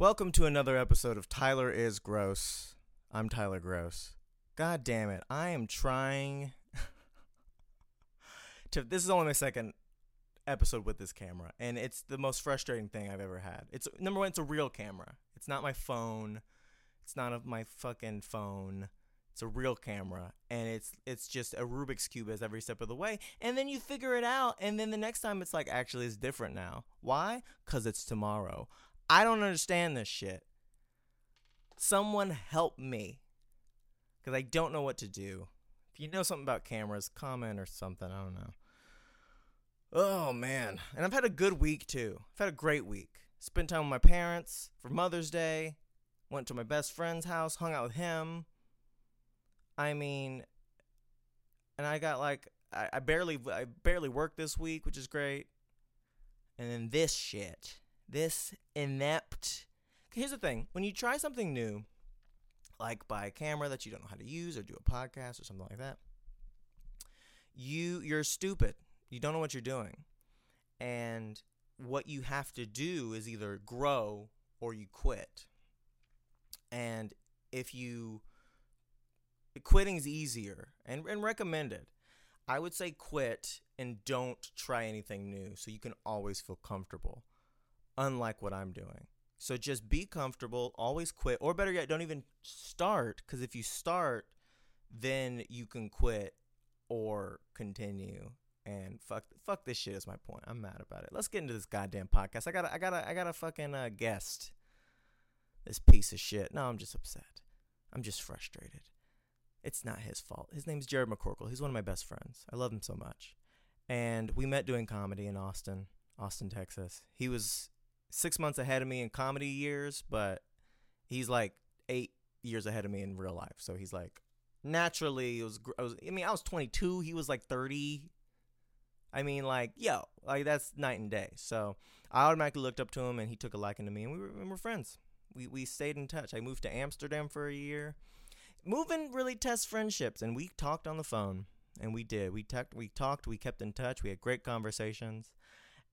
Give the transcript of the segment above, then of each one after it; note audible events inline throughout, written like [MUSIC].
Welcome to another episode of Tyler is Gross. I'm Tyler Gross. God damn it. I am trying [LAUGHS] to this is only my second episode with this camera and it's the most frustrating thing I've ever had. It's number 1 it's a real camera. It's not my phone. It's not a, my fucking phone. It's a real camera and it's it's just a Rubik's cube as every step of the way and then you figure it out and then the next time it's like actually it's different now. Why? Cuz it's tomorrow. I don't understand this shit. Someone help me. Cuz I don't know what to do. If you know something about cameras, comment or something, I don't know. Oh man. And I've had a good week too. I've had a great week. Spent time with my parents for Mother's Day. Went to my best friend's house, hung out with him. I mean, and I got like I, I barely I barely worked this week, which is great. And then this shit, this inept. Here's the thing: when you try something new, like buy a camera that you don't know how to use, or do a podcast or something like that, you you're stupid. You don't know what you're doing, and what you have to do is either grow or you quit. And if you quitting is easier and, and recommended. I would say quit and don't try anything new so you can always feel comfortable, unlike what I'm doing. So just be comfortable, always quit, or better yet, don't even start because if you start, then you can quit or continue. And fuck, fuck this shit is my point. I'm mad about it. Let's get into this goddamn podcast. I gotta, I gotta, I gotta fucking uh, guest this piece of shit. No, I'm just upset. I'm just frustrated. It's not his fault. His name's Jared McCorkle. He's one of my best friends. I love him so much. And we met doing comedy in Austin, Austin, Texas. He was six months ahead of me in comedy years, but he's like eight years ahead of me in real life. So he's like naturally it was, I was I mean I was 22, he was like 30. I mean like yo, like that's night and day. So I automatically looked up to him and he took a liking to me and we were, we were friends. We we stayed in touch. I moved to Amsterdam for a year moving really tests friendships and we talked on the phone and we did we talked we talked we kept in touch we had great conversations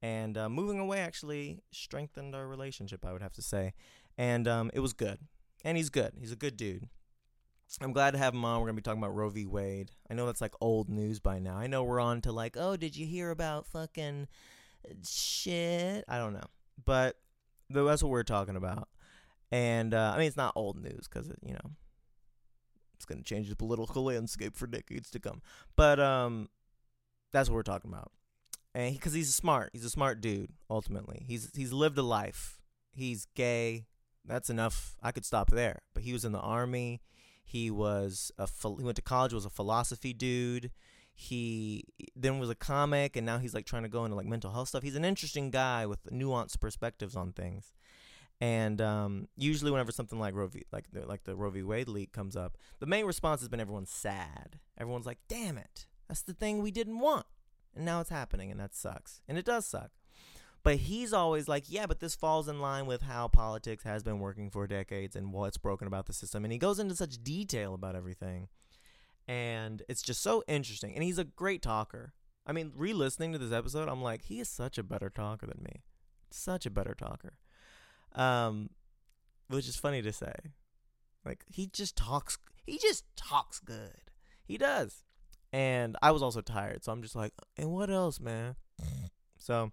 and uh, moving away actually strengthened our relationship i would have to say. And um, it was good. And he's good. He's a good dude. I'm glad to have him on. We're going to be talking about roe v. Wade. I know that's like old news by now. I know we're on to like oh did you hear about fucking shit? I don't know. But that's what we're talking about. And uh, i mean it's not old news because you know it's going to change the political [LAUGHS] landscape for decades to come. But um, that's what we're talking about. And because he, he's smart, he's a smart dude. Ultimately, he's he's lived a life. He's gay. That's enough. I could stop there. But he was in the army. He was a he went to college. Was a philosophy dude. He then was a comic, and now he's like trying to go into like mental health stuff. He's an interesting guy with nuanced perspectives on things. And um, usually, whenever something like Roe v, like the, like the Roe v. Wade leak comes up, the main response has been everyone's sad. Everyone's like, "Damn it, that's the thing we didn't want, and now it's happening, and that sucks." And it does suck. But he's always like, "Yeah, but this falls in line with how politics has been working for decades and what's broken about the system." And he goes into such detail about everything, and it's just so interesting. And he's a great talker. I mean, re-listening to this episode, I'm like, he is such a better talker than me. Such a better talker. Um, which is funny to say. Like he just talks. He just talks good. He does. And I was also tired, so I'm just like, and what else, man? So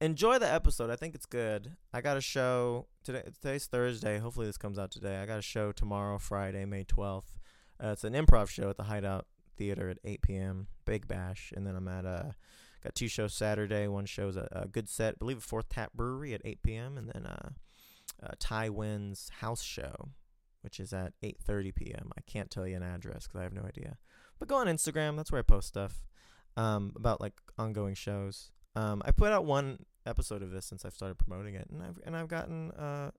enjoy the episode. I think it's good. I got a show today. Today's Thursday. Hopefully this comes out today. I got a show tomorrow, Friday, May 12th. Uh, it's an improv show at the Hideout Theater at 8 p.m. Big Bash, and then I'm at a got two shows Saturday. One show's a, a good set, I believe, a Fourth Tap Brewery at 8 p.m. and then uh, uh, Ty Wynn's house show, which is at 8:30 p.m. I can't tell you an address because I have no idea. But go on Instagram. That's where I post stuff um, about like ongoing shows. Um, I put out one episode of this since I've started promoting it, and I've and I've gotten uh,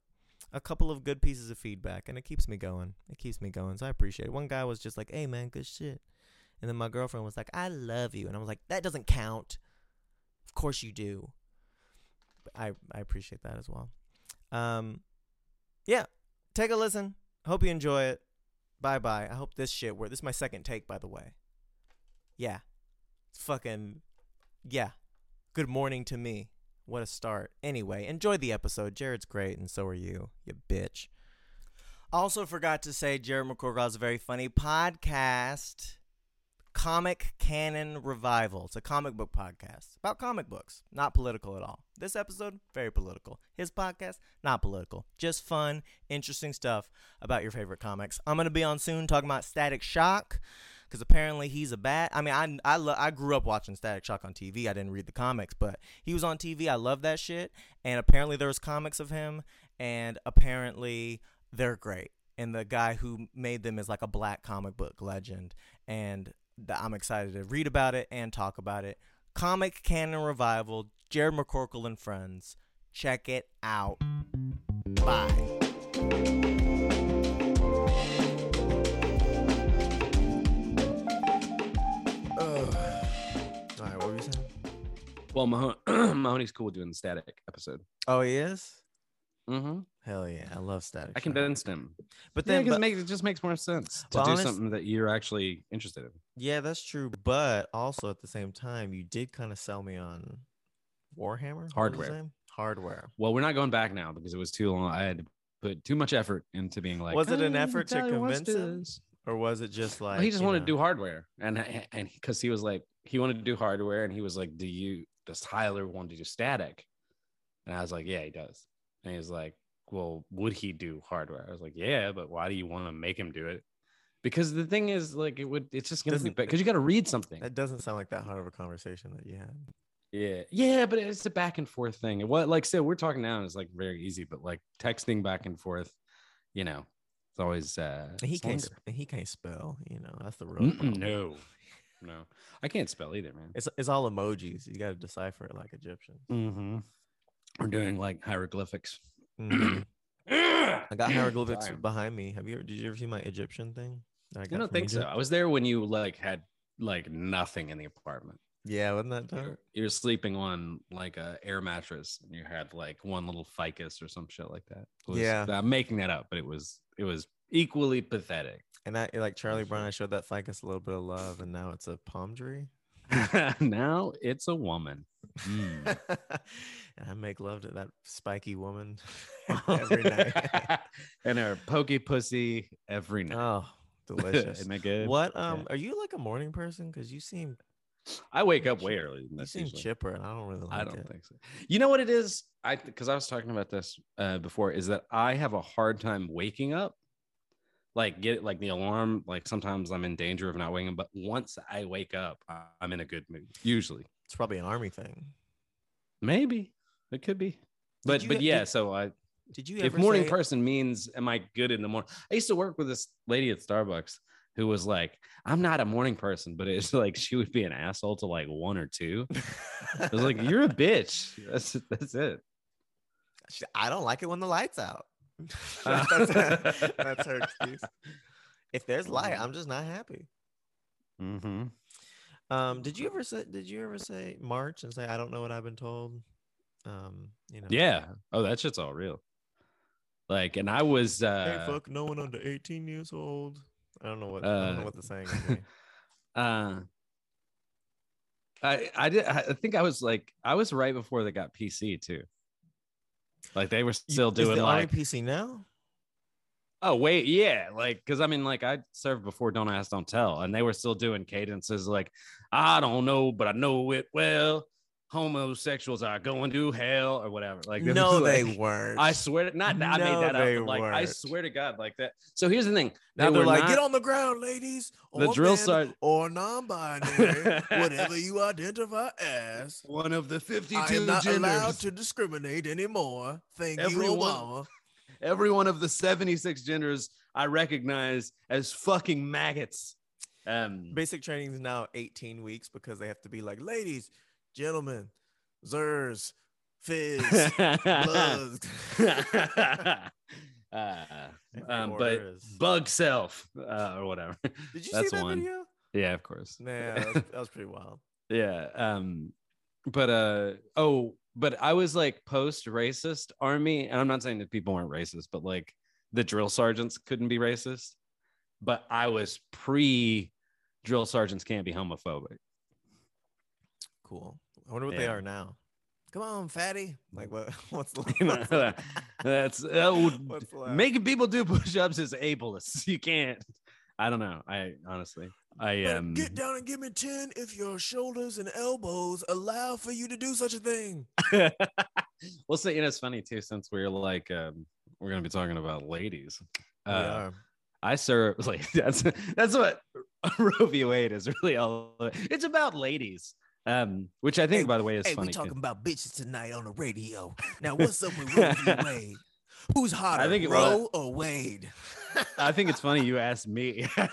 a couple of good pieces of feedback, and it keeps me going. It keeps me going, so I appreciate it. One guy was just like, "Hey man, good shit," and then my girlfriend was like, "I love you," and I was like, "That doesn't count." Of course you do. But I I appreciate that as well. Um, yeah, take a listen. Hope you enjoy it. Bye bye. I hope this shit works. This is my second take, by the way. Yeah, fucking yeah. Good morning to me. What a start. Anyway, enjoy the episode. Jared's great, and so are you, you bitch. Also, forgot to say, Jared McCorkle has a very funny podcast, Comic Canon Revival. It's a comic book podcast about comic books, not political at all. This episode, very political. His podcast, not political. Just fun, interesting stuff about your favorite comics. I'm going to be on soon talking about Static Shock because apparently he's a bat. I mean, I I, lo- I grew up watching Static Shock on TV. I didn't read the comics, but he was on TV. I love that shit. And apparently there was comics of him, and apparently they're great. And the guy who made them is like a black comic book legend, and I'm excited to read about it and talk about it. Comic Canon Revival, Jared McCorkle and friends. Check it out. Bye. All right, what were you saying? Well, Mahoney, [CLEARS THROAT] Mahoney's cool doing the static episode. Oh, he is. Mm-hmm. Hell yeah, I love Static. I Shock. convinced him. but then, because but- it, makes- it just makes more sense to But do honest- something that you're actually interested in. yeah, that's true. But also at the same time, you did kind of sell me on Warhammer What was his Hardware. Hardware. Well, we're not going back now because it was too long. I had to put too much effort into being like. Was it an "Oh, effort to convince him? Or was it just like Well, he just wanted know- to do hardware, and and because he was like he wanted to do hardware, and he was like, "Do you does Tyler want to do static?" And I was like, "Yeah, he does." And he's like, "Well, would he do hardware?" I was like, "Yeah, but why do you want to make him do it?" Because the thing is, like, it would it's just gonna be Doesn't- because you got to read something. That doesn't sound like that hard of a conversation that you had. Yeah, yeah, but it's a back and forth thing. And what, like said, we're talking now is like very easy, but like texting back and forth, you know, it's always uh, And he can't longer. he can't spell. You know, that's the real. No, no, I can't spell either, man. It's it's all emojis. You got to decipher it like Egyptians. Mm-hmm. We're doing like hieroglyphics. Mhm. [CLEARS THROAT] I got hieroglyphics Sorry. behind me. Have you? Ever, did you ever see my Egyptian thing? I I don't think so. I was there when you like had like nothing in the apartment. Yeah, wasn't that dark? You're, you're sleeping on like a air mattress, and you had like one little ficus or some shit like that. Was- Yeah. I'm making that up, but it was it was equally pathetic. And I like Charlie Brown. I showed that ficus a little bit of love, and now it's a palm tree. [LAUGHS] now it's a woman. Mm. [LAUGHS] and I make love to that spiky woman [LAUGHS] [LAUGHS] every night. [LAUGHS] and her pokey pussy every night. oh, delicious. Isn't that good? What um Yeah. are you like a morning person? Because you seem I wake up way early. Than you seem usually. chipper, and I don't really like I don't it. think so. You know what it is? I because I was talking about this uh, before. Is that I have a hard time waking up. Like get like the alarm. Like sometimes I'm in danger of not waking up, but once I wake up, I'm in a good mood. Usually, It's probably an army thing. maybe it could be. But you- but yeah. did- so I Did you if morning say- person means am I good in the morning? I used to work with this lady at Starbucks who was like, I'm not a morning person, but it's [LAUGHS] like she would be an asshole to like one or two. I was like, you're a bitch. [LAUGHS] That's that's it. I don't like it when the lights out. [LAUGHS] that's, that's her excuse. If there's light, I'm just not happy. Mm-hmm. Um, did you ever say? Did you ever say March and say I don't know what I've been told? Um, you know. Yeah. Oh, that shit's all real. Like, and I was Hey, uh fuck no one under 18 years old. I don't know what I don't know Uh, what the saying is. [LAUGHS] uh I I did I think I was like I was right before they got PC too. Like they were still Is doing the like PC now. Oh wait, yeah, like because I mean, like I served before Don't Ask, Don't Tell, and they were still doing cadences like I don't know, but I know it well. Homosexuals are going to hell or whatever. Like no, is, they like- weren't. I swear to not that I made that up. but, Like I weren't. swear to God, like that. So here's the thing. now they they're like, not- get on the ground, ladies. The or drill men, sergeant- or non-binary, whatever you identify as. [LAUGHS] one of the 52 I am not genders. allowed to discriminate anymore. Thank Everyone- you, Obama. Every one of the 76 genders I recognize as fucking maggots. Um, Basic training is now 18 weeks because they have to be like, ladies, gentlemen, zers, fizz, [LAUGHS] [LAUGHS] uh, um, but bug self uh, or whatever. Did you [LAUGHS] that's see that one. video? yeah, of course. Man, that was, that was pretty wild. Yeah. Um, but uh oh, but I was like post racist army, and I'm not saying that people weren't racist, but like the drill sergeants couldn't be racist. But I was pre drill sergeants can't be homophobic. Cool. I wonder what they are now. Come on, fatty. Like what? [LAUGHS] What's the [LAUGHS] You [LAUGHS] That's that would What's laugh? making people do push-ups is ableist. You can't. I don't know. I honestly, I Uh, um, Get down and give me 10 if your shoulders and elbows allow for you to do such a thing. we'll say you know it's funny too since we're like um, we're gonna be talking about ladies. Uh. I serve like that's that's what Roe v. Wade is really all. It's about ladies, um, which I think Hey, by the way is Hey, funny. we too. talking about bitches tonight on the radio. Now, what's up with Roe v. [LAUGHS] Wade? Who's hotter, I think it Roe or Wade? I think it's funny you asked me. [LAUGHS] [LAUGHS]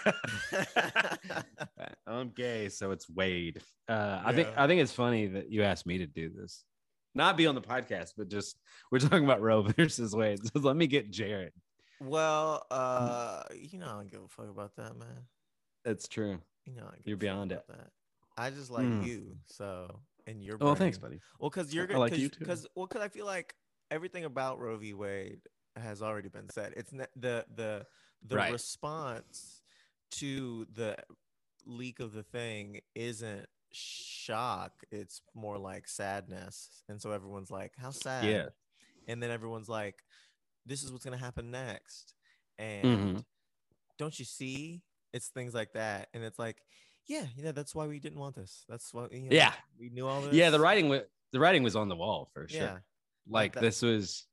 I'm gay, so it's Wade. Uh, I think I think it's funny that you asked me to do this, not be on the podcast, but just we're talking about Roe versus Wade. So let me get Jared. well, uh, you know, I don't give a fuck about that, man. That's true. You know, I don't give You're a fuck beyond about That. I just like Mm. you, so and you're. Oh, thanks, buddy. Well, because you're I gonna like cause, you too. Because well, because I feel like everything about Roe v. Wade has already been said. It's ne- the the the Right. response to the leak of the thing isn't shock. It's more like sadness, and so everyone's like, "How sad?" Yeah. and then everyone's like, "This is what's gonna happen next," and Mhm. don't you see? It's things like that, and it's like. Yeah, know that's why we didn't want this. That's why you know, Yeah. we knew all this. Yeah, the writing was the writing was on the wall for sure. Yeah, like that- this was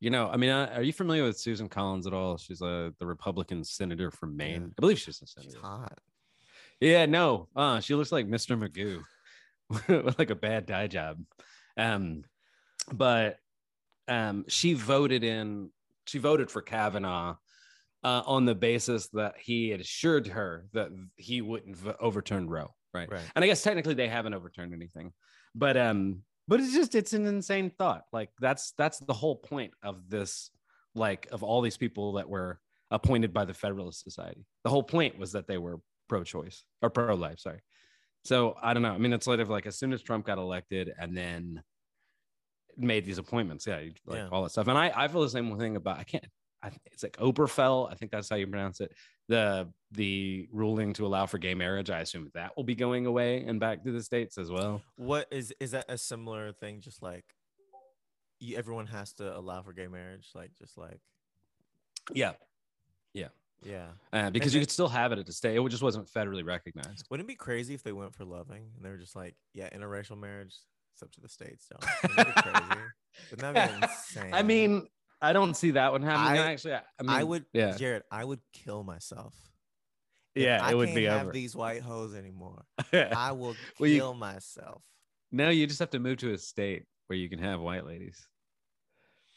you know i mean uh, are you familiar with susan collins at all she's uh, the republican senator from maine Yeah. i believe she's a senator. she's hot. yeah no uh she looks like mr magoo [LAUGHS] with like a bad dye job um but um she voted in she voted for kavanaugh uh, on the basis that he had assured her that he wouldn't v- overturn roe right Right. and I guess technically they haven't overturned anything, but um, but it's just it's an insane thought. Like that's that's the whole point of this, like of all these people that were appointed by the Federalist Society. The whole point was that they were pro-choice or pro-life. Sorry. So I don't know. I mean, it's sort of like as soon as Trump got elected and then made these appointments, yeah, like Yeah. all that stuff. And I I feel the same thing about I can't. I, it's like Oberfell. I think that's how you pronounce it the the ruling to allow for gay marriage i assume that will be going away and back to the states as well What is is that a similar thing? Just like you, everyone has to allow for gay marriage, like just like yeah yeah. Yeah. Uh, because And you could still have it at the state it just wasn't federally recognized Wouldn't it be crazy if they went for loving and they were just like, yeah, interracial marriage, it's up to the states. Don't. [LAUGHS] Wouldn't that be crazy? Wouldn't that be [LAUGHS] insane? i mean i don't see that one happening I- actually i, I I would, yeah Jared, I would kill myself. Yeah I it would can't be have over these white hoes anymore. [LAUGHS] I will Well, you- kill myself. no you just have to move to a state where you can have white ladies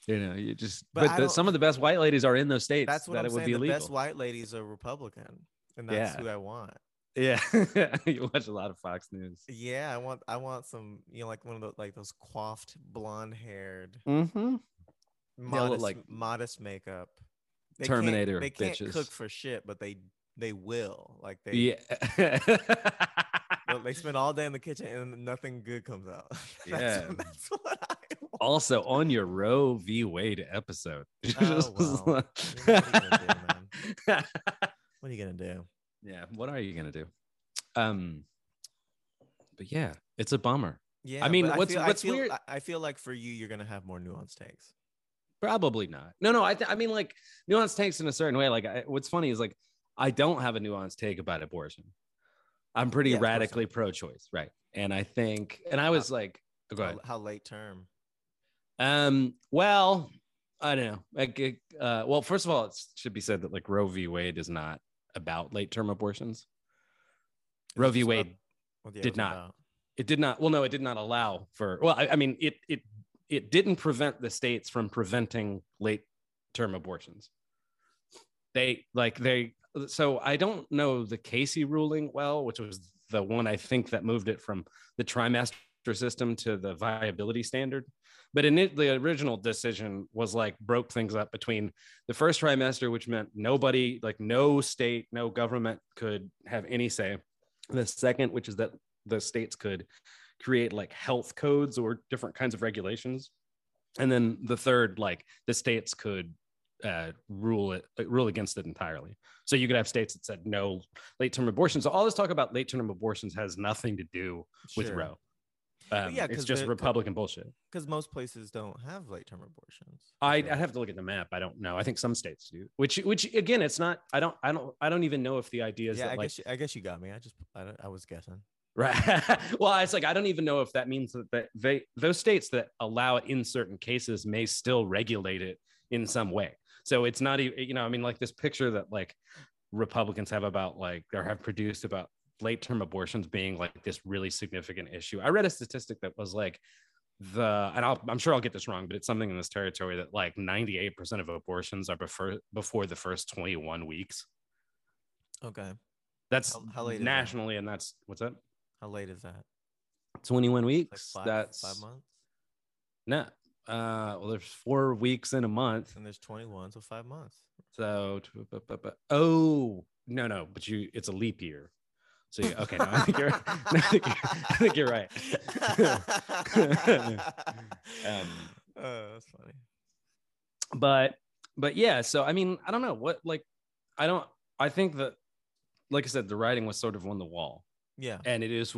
you know you just But but, the, some of the best white ladies are in those states That's what that I'm it would saying. be The best white ladies are Republican, and that's Yeah. who I want. yeah [LAUGHS] you watch a lot of fox news Yeah, I want I want some, you know, like one of those like those coiffed blonde haired mm-hmm. Modest like modest makeup. They can't- Terminator They can't bitches. cook for shit, but they they will. Like they yeah [LAUGHS] they spend all day in the kitchen and nothing good comes out. [LAUGHS] that's, Yeah. that's what I want. also on your Roe v. Wade episode. [LAUGHS] Oh, well. What are you gonna do. What are you gonna do? yeah, what are you gonna do? Um, but yeah, it's a bummer. Yeah, I mean, what's- feel, what's I feel, weird- I, I feel like for you, you're gonna have more nuanced takes. Probably not. No, no. I, th- I mean, like nuanced takes in a certain way. Like, I, what's funny is like I don't have a nuanced take about abortion. I'm pretty Yeah, radically pro-choice, right? And I think, and I was like, oh, go How, ahead. how late term? Um, well, I don't know. Like, uh, well, first of all, it should be said that like Roe v. Wade is not about late term abortions. Roe v. Wade, did not. about? it did not. Well, no, it did not allow for. Well, I, I mean, it it it didn't prevent the states from preventing late term abortions. They like they. So I don't know the Casey ruling well, which was the one I think that moved it from the trimester system to the viability standard. But in it, the original decision was like broke things up between the first trimester, which meant nobody, like no state, no government could have any say. The second, which is that the states could create like health codes or different kinds of regulations. And then the third, like the states could uh, rule it, rule against it entirely. So you could have states that said no late term abortions. So all this talk about late term abortions has nothing to do with Sure. Roe. Um, yeah, it's just Republican bullshit. Because most places don't have late term abortions. I I have to look at the map. I don't know. I think some states do. Which which again, it's not. I don't. I don't. I don't even know if the idea is yeah, that I like guess you, I guess you got me. I just I, don't- I was guessing. Right. [LAUGHS] well, it's like I don't even know if that means that, that they those states that allow it in certain cases may still regulate it in some way. So it's not even you know. I mean, like this picture that like Republicans have about like or have produced about late term abortions being like this really significant issue. I read a statistic that was like the and I'll, I'm sure I'll get this wrong, but it's something in this territory that like 98% of abortions are before before the first 21 weeks. Okay. That's How- how is that? nationally, and that's what's that? How late is that? 21 Like weeks. five, that's five months, no. Uh, well, there's four weeks in a month, and there's 21, so five months. so oh no, no, but you it's a leap year. So you, okay, no, I think you're, [LAUGHS] I think you're, I think you're right. [LAUGHS] Um, uh, [LAUGHS] that's funny. but but yeah so i mean i don't know what like i don't i think that like i said the writing was sort of on the wall Yeah. and it is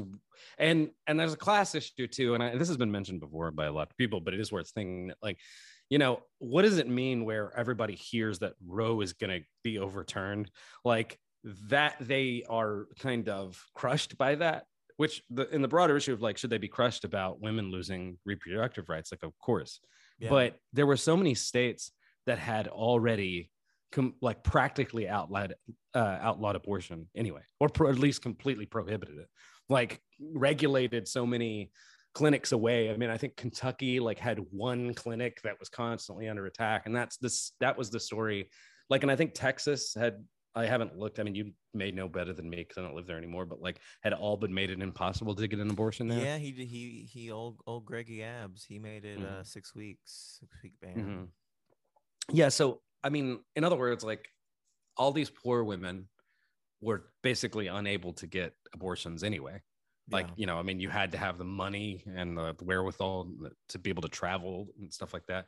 and and there's a class issue too and I, this has been mentioned before by a lot of people but it is worth thinking that like you know what does it mean where everybody hears that roe is going to be overturned like that they are kind of crushed by that which the in the broader issue of like should they be crushed about women losing reproductive rights like of course Yeah. but there were so many states that had already com- like practically outlawed uh, outlawed abortion anyway or pro- at least completely prohibited it like regulated so many clinics away i mean i think kentucky like had one clinic that was constantly under attack and that's this that was the story like and i think texas had i haven't looked i mean you may know better than me because i don't live there anymore but like had all but made it impossible to get an abortion there Yeah, he did. He he old old Greggy Abs. He made it Mhm. uh six weeks, six week ban. Mhm. Yeah. So, I mean, in other words, like all these poor women were basically unable to get abortions anyway. Like, Yeah. you know, I mean, you had to have the money and the wherewithal to be able to travel and stuff like that.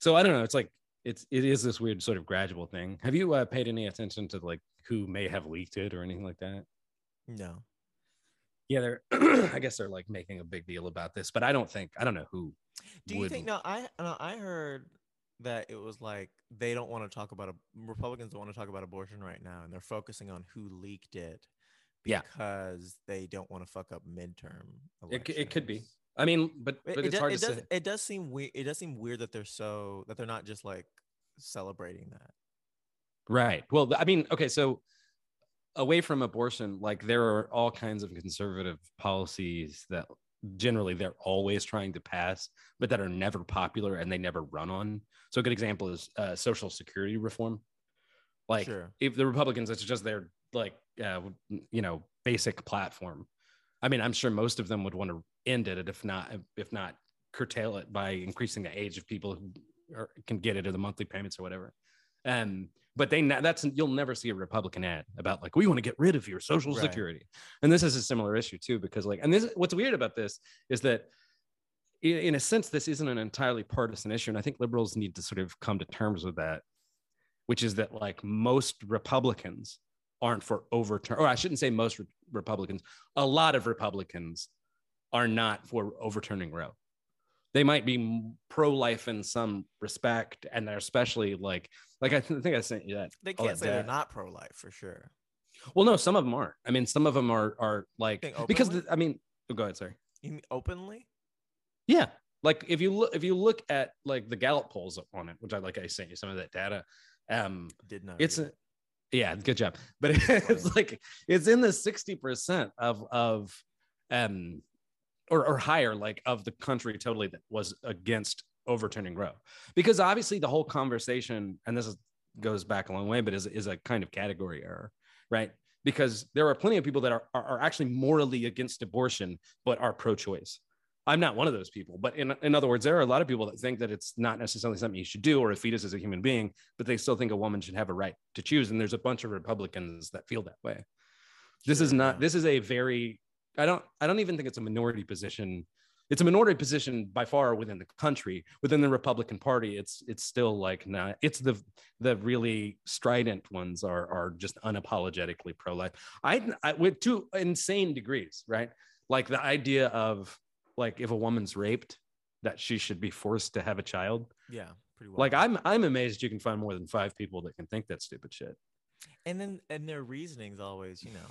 So I don't know. It's like, it's, it is this weird sort of gradual thing. Have you uh, paid any attention to like who may have leaked it or anything like that? no. Yeah, they're, [CLEARS THROAT] I guess they're like making a big deal about this, but I don't think, I don't know who. Do you would- think no? I no, I heard that it was like they don't want to talk about a Republicans don't want to talk about abortion right now, and they're focusing on who leaked it Yeah. because they don't want to fuck up midterm. It, it could be. I mean, but, but it it's does, hard it to does, say. It does seem weird. It does seem weird that they're so that they're not just like celebrating that. Right. Well, I mean, okay, so away from abortion, like there are all kinds of conservative policies that generally they're always trying to pass, but that are never popular and they never run on. So a good example is uh, social security reform. Like Sure. if the Republicans, it's just their like uh, you know basic platform. I mean, I'm sure most of them would want to end it, if not if not curtail it by increasing the age of people who are, can get it or the monthly payments or whatever. Um, but they that's you'll never see a Republican ad about like we want to get rid of your social Right. security, and this is a similar issue too because like and this what's weird about this is that in a sense this isn't an entirely partisan issue, and I think liberals need to sort of come to terms with that, which is that like most Republicans aren't for overturn, or I shouldn't say most re- Republicans, a lot of Republicans are not for overturning Roe they might be pro-life in some respect and they're especially like like i th- think i sent you that They can't that say they're not pro life for sure. well no some of them are i mean some of them are are like because the, i mean oh, go ahead sorry You mean openly? yeah like if you look if you look at like the gallup polls on it which i like i sent you some of that data um Did not. it's a it. yeah good job but [LAUGHS] it's like it's in the 60% of of um or, or higher like of the country totally that was against overturning roe. Because obviously the whole conversation and this is, goes back a long way but is, is a kind of category error right? Because there are plenty of people that are, are, are actually morally against abortion but are pro-choice. I'm not one of those people but in, in other words there are a lot of people that think that it's not necessarily something you should do or a fetus is a human being but they still think a woman should have a right to choose and there's a bunch of republicans that feel that way. This is not yeah. this is a very i don't i don't even think it's a minority position it's a minority position by far within the country within the republican party it's it's still like not it's the the really strident ones are are just unapologetically pro-life i, I with two insane degrees right like the idea of like if a woman's raped, that she should be forced to have a child. Yeah, pretty well. Like I'm I'm amazed you can find more than five people that can think that stupid shit. and then and their reasoning's always, you know,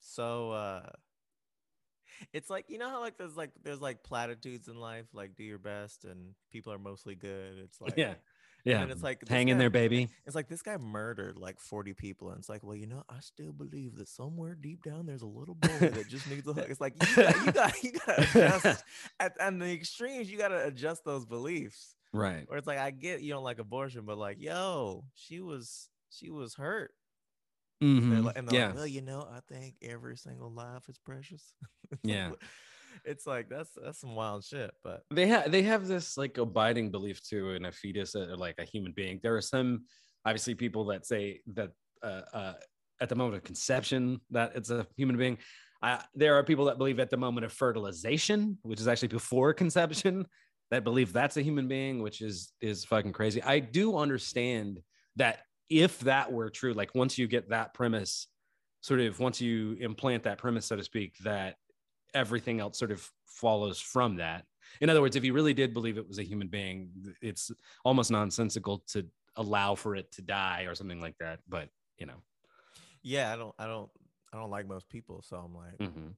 so uh it's like you know how like there's like there's like platitudes in life, like do your best and people are mostly good. It's like yeah. Yeah. and it's like Hang in there, baby. [LAUGHS] It's like this guy murdered like 40 people, and it's like, well, you know, I still believe that somewhere deep down there's a little boy that just needs a hug. It's like you got, you got, you got adjust [LAUGHS] at, at the extremes. You got to adjust those beliefs. Right. Or it's like, I get you don't like abortion, but like, yo, she was, she was hurt. And they're Mhm. like- Yeah. like, well, you know, I think every single life is precious. [LAUGHS] Yeah. it's like that's that's some wild shit, but they have they have this like abiding belief too in a fetus or like a human being there are some obviously people that say that uh, uh at the moment of conception that it's a human being uh, there are people that believe at the moment of fertilization which is actually before conception that believe that's a human being which is is fucking crazy i do understand that if that were true like once you get that premise sort of once you implant that premise so to speak that everything else sort of follows from that in other words, if you really did believe it was a human being, it's almost nonsensical to allow for it to die or something like that. But you know, yeah, I don't, I don't, I don't like most people, so I'm like, mm-hmm.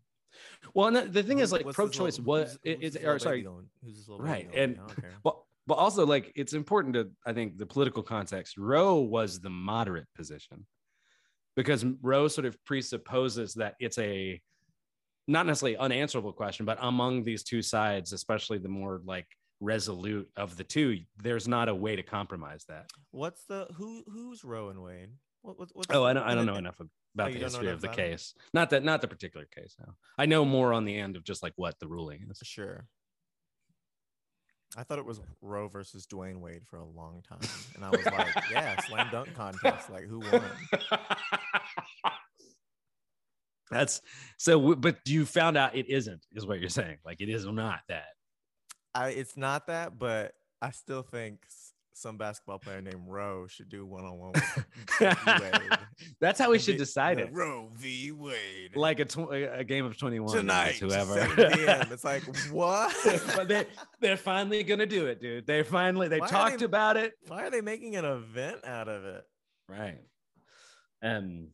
well, and the- the thing is, like pro-choice was who's- it, who's it's or sorry, going- who's this little right, and- care. But also like it's important to I think the political context. Roe was the moderate position because Roe sort of presupposes that it's a not necessarily unanswerable question, but among these two sides, especially the more like resolute of the two, there's not a way to compromise that. What's the who? Who's Roe and Wade? What, what, what's Oh, I don't, I don't know enough about oh, you the history of the about it? case. Not that, not the particular case. No, I know more on the end of just like what the ruling is. Sure. I thought it was Roe versus Dwyane Wade for a long time, and I was like, "Yeah, slam dunk contest. Like, who won?" That's so, but you found out it isn't, is what you're saying. Like it is not that. I it's not that, but I still think some basketball player named Roe should do one on one. That's how we should The- decide the it. Roe v. Wade. Like a, tw- a game of 21 tonight, whoever. [LAUGHS] It's like what? but they, they're finally going to do it, dude. They finally, they Why talked they- about it. Why are they making an event out of it? Right. Um,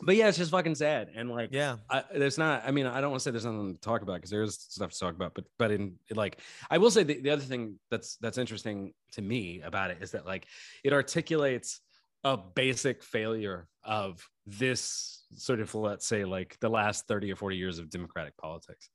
but yeah, it's just fucking sad. And like, Yeah, I, there's not. I mean, I don't want to say there's nothing to talk about because there's stuff to talk about. But but in like, I will say the, the other thing that's that's interesting to me about it is that like it articulates a basic failure of this sort of let's say like the last 30 or 40 years of democratic politics.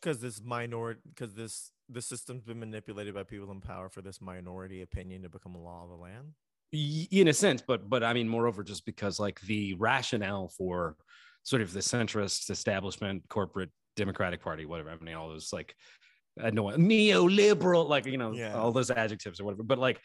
because this minority, because this the system's been manipulated by people in power for this minority opinion to become a law of the land. In a sense but but i mean moreover just because like the rationale for sort of the centrist establishment corporate democratic party whatever i mean all those like i know neoliberal like you know Yeah. all those adjectives or whatever but like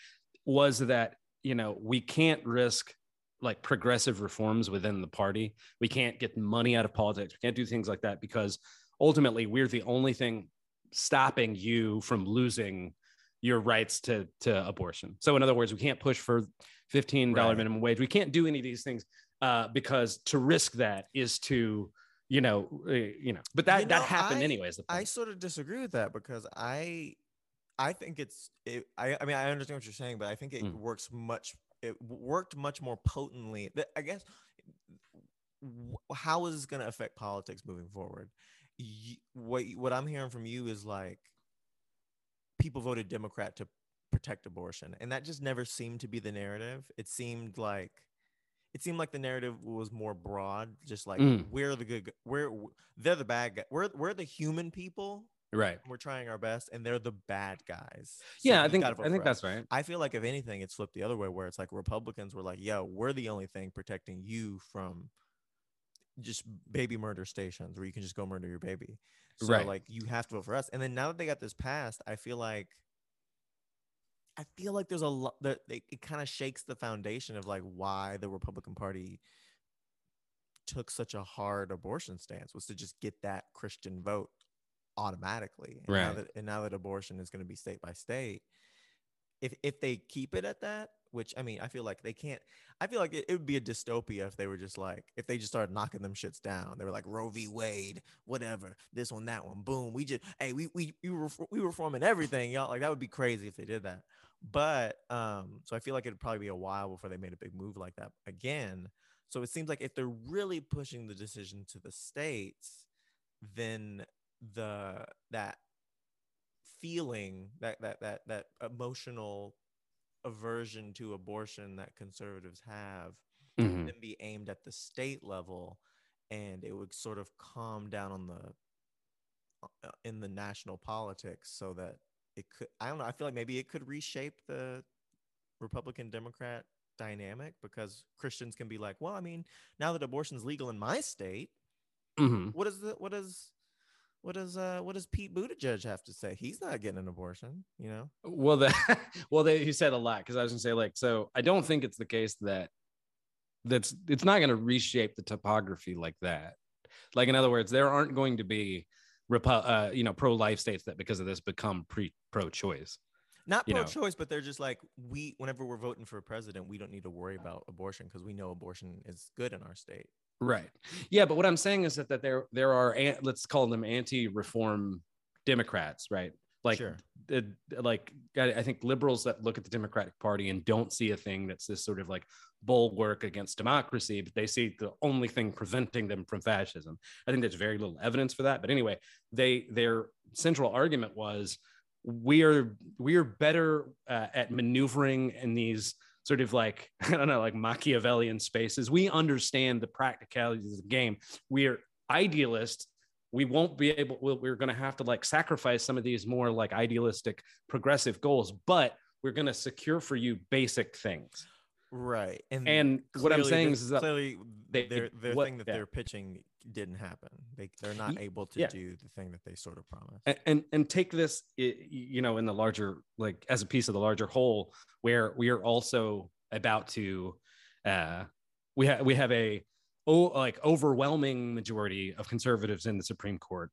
was that you know we can't risk like progressive reforms within the party we can't get money out of politics we can't do things like that because ultimately we're the only thing stopping you from losing your rights to to abortion. So in other words, we can't push for fifteen dollar Right. minimum wage. We can't do any of these things uh, because to risk that is to you know uh, you know. But that You that happened I- anyways. I sort of disagree with that because I, I think it's. It, I I mean I understand what you're saying, but I think it Mm. works much. It worked much more potently. I guess. How is this going to affect politics moving forward? What what I'm hearing from you is like, people voted Democrat to protect abortion, and that just never seemed to be the narrative. It seemed like. It seemed like the narrative was more broad, just like Mm. we're the good, we're they're the bad guy, we're we're the human people, right. we're trying our best and they're the bad guys So Yeah, I think I think for us. that's right. i feel like if anything it's flipped the other way where it's like republicans were like yo we're the only thing protecting you from just baby murder stations where you can just go murder your baby so Right. like you have to vote for us and then now that they got this passed i feel like i feel like there's a lot that it, it kind of shakes the foundation of like why the republican party took such a hard abortion stance was to just get that christian vote automatically and now Right. that and now that abortion is going to be state by state if if they keep it at that, which I mean, I feel like they can't. I feel like it, it would be a dystopia if they were just like if they just started knocking them shits down. They were like Roe v. Wade, whatever, this one, that one, boom. We just hey, we we we were we were forming everything, y'all. Like that would be crazy if they did that. But um, so I feel like it'd probably be a while before they made a big move like that again. So it seems like if they're really pushing the decision to the states, then the that feeling that that that that emotional aversion to abortion that conservatives have Mhm. then be aimed at the state level and it would sort of calm down on the uh, in the national politics so that it could i don't know i feel like maybe it could reshape the republican democrat dynamic because christians can be like well i mean now that abortion's legal in my state Mhm. what is the what is what does uh what does Pete Buttigieg have to say? He's not getting an abortion, you know. Well, the [LAUGHS] well, they, you said a lot because I was gonna say like, so I don't think it's the case that that's it's not gonna reshape the topography like that. Like in other words, there aren't going to be repo- uh, you know pro-life states that because of this become pre pro-choice. Not pro-choice, but they're just like we. Whenever we're voting for a president, we don't need to worry about abortion because we know abortion is good in our state. Right. Yeah, but what I'm saying is that, that there there are let's call them anti-reform Democrats, right? Like Sure. the- like I think liberals that look at the Democratic Party and don't see a thing that's this sort of like bulwark against democracy, but they see the only thing preventing them from fascism. I think there's very little evidence for that. But anyway, they their central argument was we are we are better uh, at maneuvering in these sort of like [LAUGHS] I don't know, like Machiavellian spaces. We understand the practicalities of the game. We're idealists. We won't be able. We're going to have to like sacrifice some of these more like idealistic, progressive goals, but we're going to secure for you basic things. Right. And And what I'm saying is that clearly they- their their what- thing that yeah. they're pitching didn't happen. They they're not able to yeah. do the thing that they sort of promised. and, and and take this you know in the larger like as a piece of the larger whole where we are also about to uh we have we have a oh like overwhelming majority of conservatives in the supreme court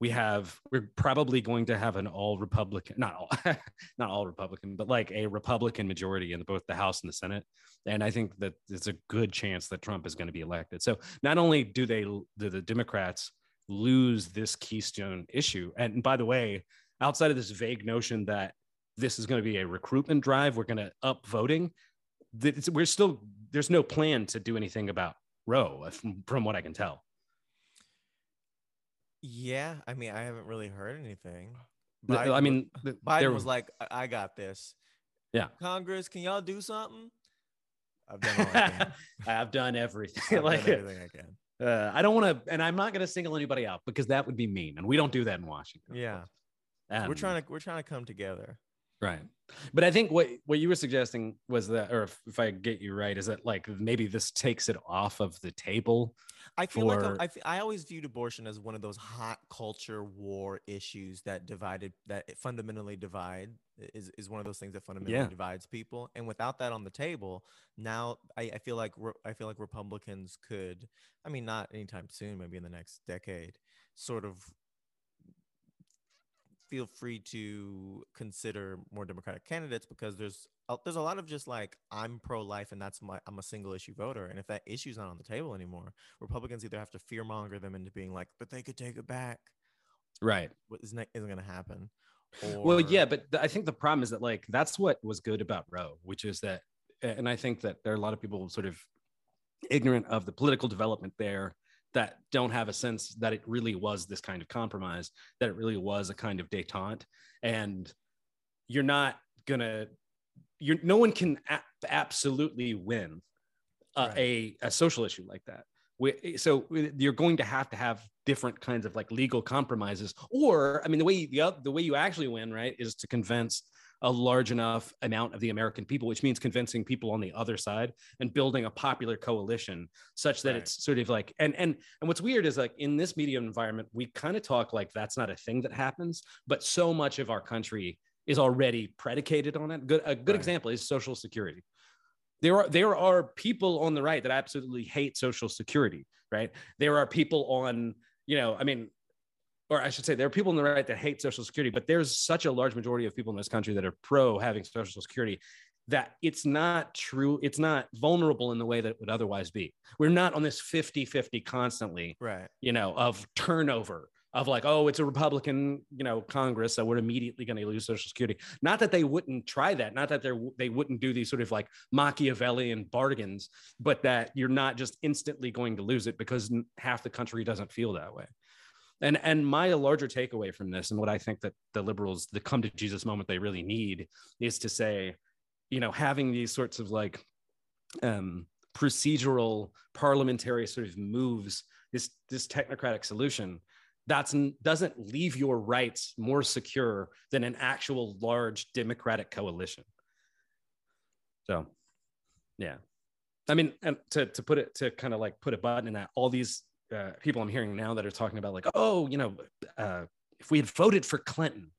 we have we're probably going to have an all republican not all [LAUGHS] not all republican but like a republican majority in both the house and the senate and i think that it's a good chance that trump is going to be elected so not only do they do the democrats lose this keystone issue. And by the way, outside of this vague notion that this is going to be a recruitment drive, we're going to up voting. We're still there's no plan to do anything about Roe, from what I can tell. Yeah, I mean, I haven't really heard anything. The- Biden I mean, Biden there- was like, I-, "I got this." Yeah. Congress, can y'all do something? I've done I can. [LAUGHS] I've done everything. [LAUGHS] I've like, done everything I can. uh, I don't want to, and I'm not going to single anybody out because that would be mean, and we don't do that in Washington. Yeah, we're trying to we're trying to come together. Right. But I think what what you were suggesting was that, or if, if I get you right, is that like maybe this takes it off of the table. I feel like I'm- I, always viewed abortion as one of those hot culture war issues that divided that fundamentally divide is, is one of those things that fundamentally Yeah. divides people and without that on the table now I, I feel like re- I feel like Republicans could I mean not anytime soon maybe in the next decade sort of feel free to consider more democratic candidates because there's a, there's a lot of just like I'm pro life and that's my I'm a single issue voter and if that issue's not on the table anymore Republicans either have to fearmonger them into being like, but they could take it back. Right. What isn't isn't going to happen? Well, yeah, but th- I think the problem is that like that's what was good about Roe, which is that, and I think that there are a lot of people sort of ignorant of the political development there that don't have a sense that it really was this kind of compromise, that it really was a kind of détente, and you're not gonna, you're no one can a- absolutely win uh, Right. a a social issue like that. We, so you're going to have to have different kinds of like legal compromises, or I mean, the way you, the, the way you actually win, right, is to convince a large enough amount of the American people, which means convincing people on the other side and building a popular coalition such that Right. it's sort of like and and and what's weird is like in this media environment, we kind of talk like that's not a thing that happens, but so much of our country is already predicated on it. Good a good Right. example is Social Security there are there are people on the right that absolutely hate social security right there are people on you know i mean or I should say, there are people on the right that hate Social Security, but there's such a large majority of people in this country that are pro having Social Security that it's not true. It's not vulnerable in the way that it would otherwise be. We're not on this 50 50 constantly, Right. you know, of turnover of like, oh, it's a Republican, you know, Congress, so we're immediately going to lose Social Security. Not that they wouldn't try that, not that they they wouldn't do these sort of like Machiavellian bargains, but that you're not just instantly going to lose it because half the country doesn't feel that way. And and my larger takeaway from this, and what I think that the liberals, the come to Jesus moment they really need, is to say, you know, having these sorts of like um, procedural parliamentary sort of moves, this this technocratic solution that's doesn't leave your rights more secure than an actual large democratic coalition. So, yeah, I mean, and to to put it to kind of like put a button in that, all these uh, people I'm hearing now that are talking about like, oh, you know, uh, if we had voted for Clinton,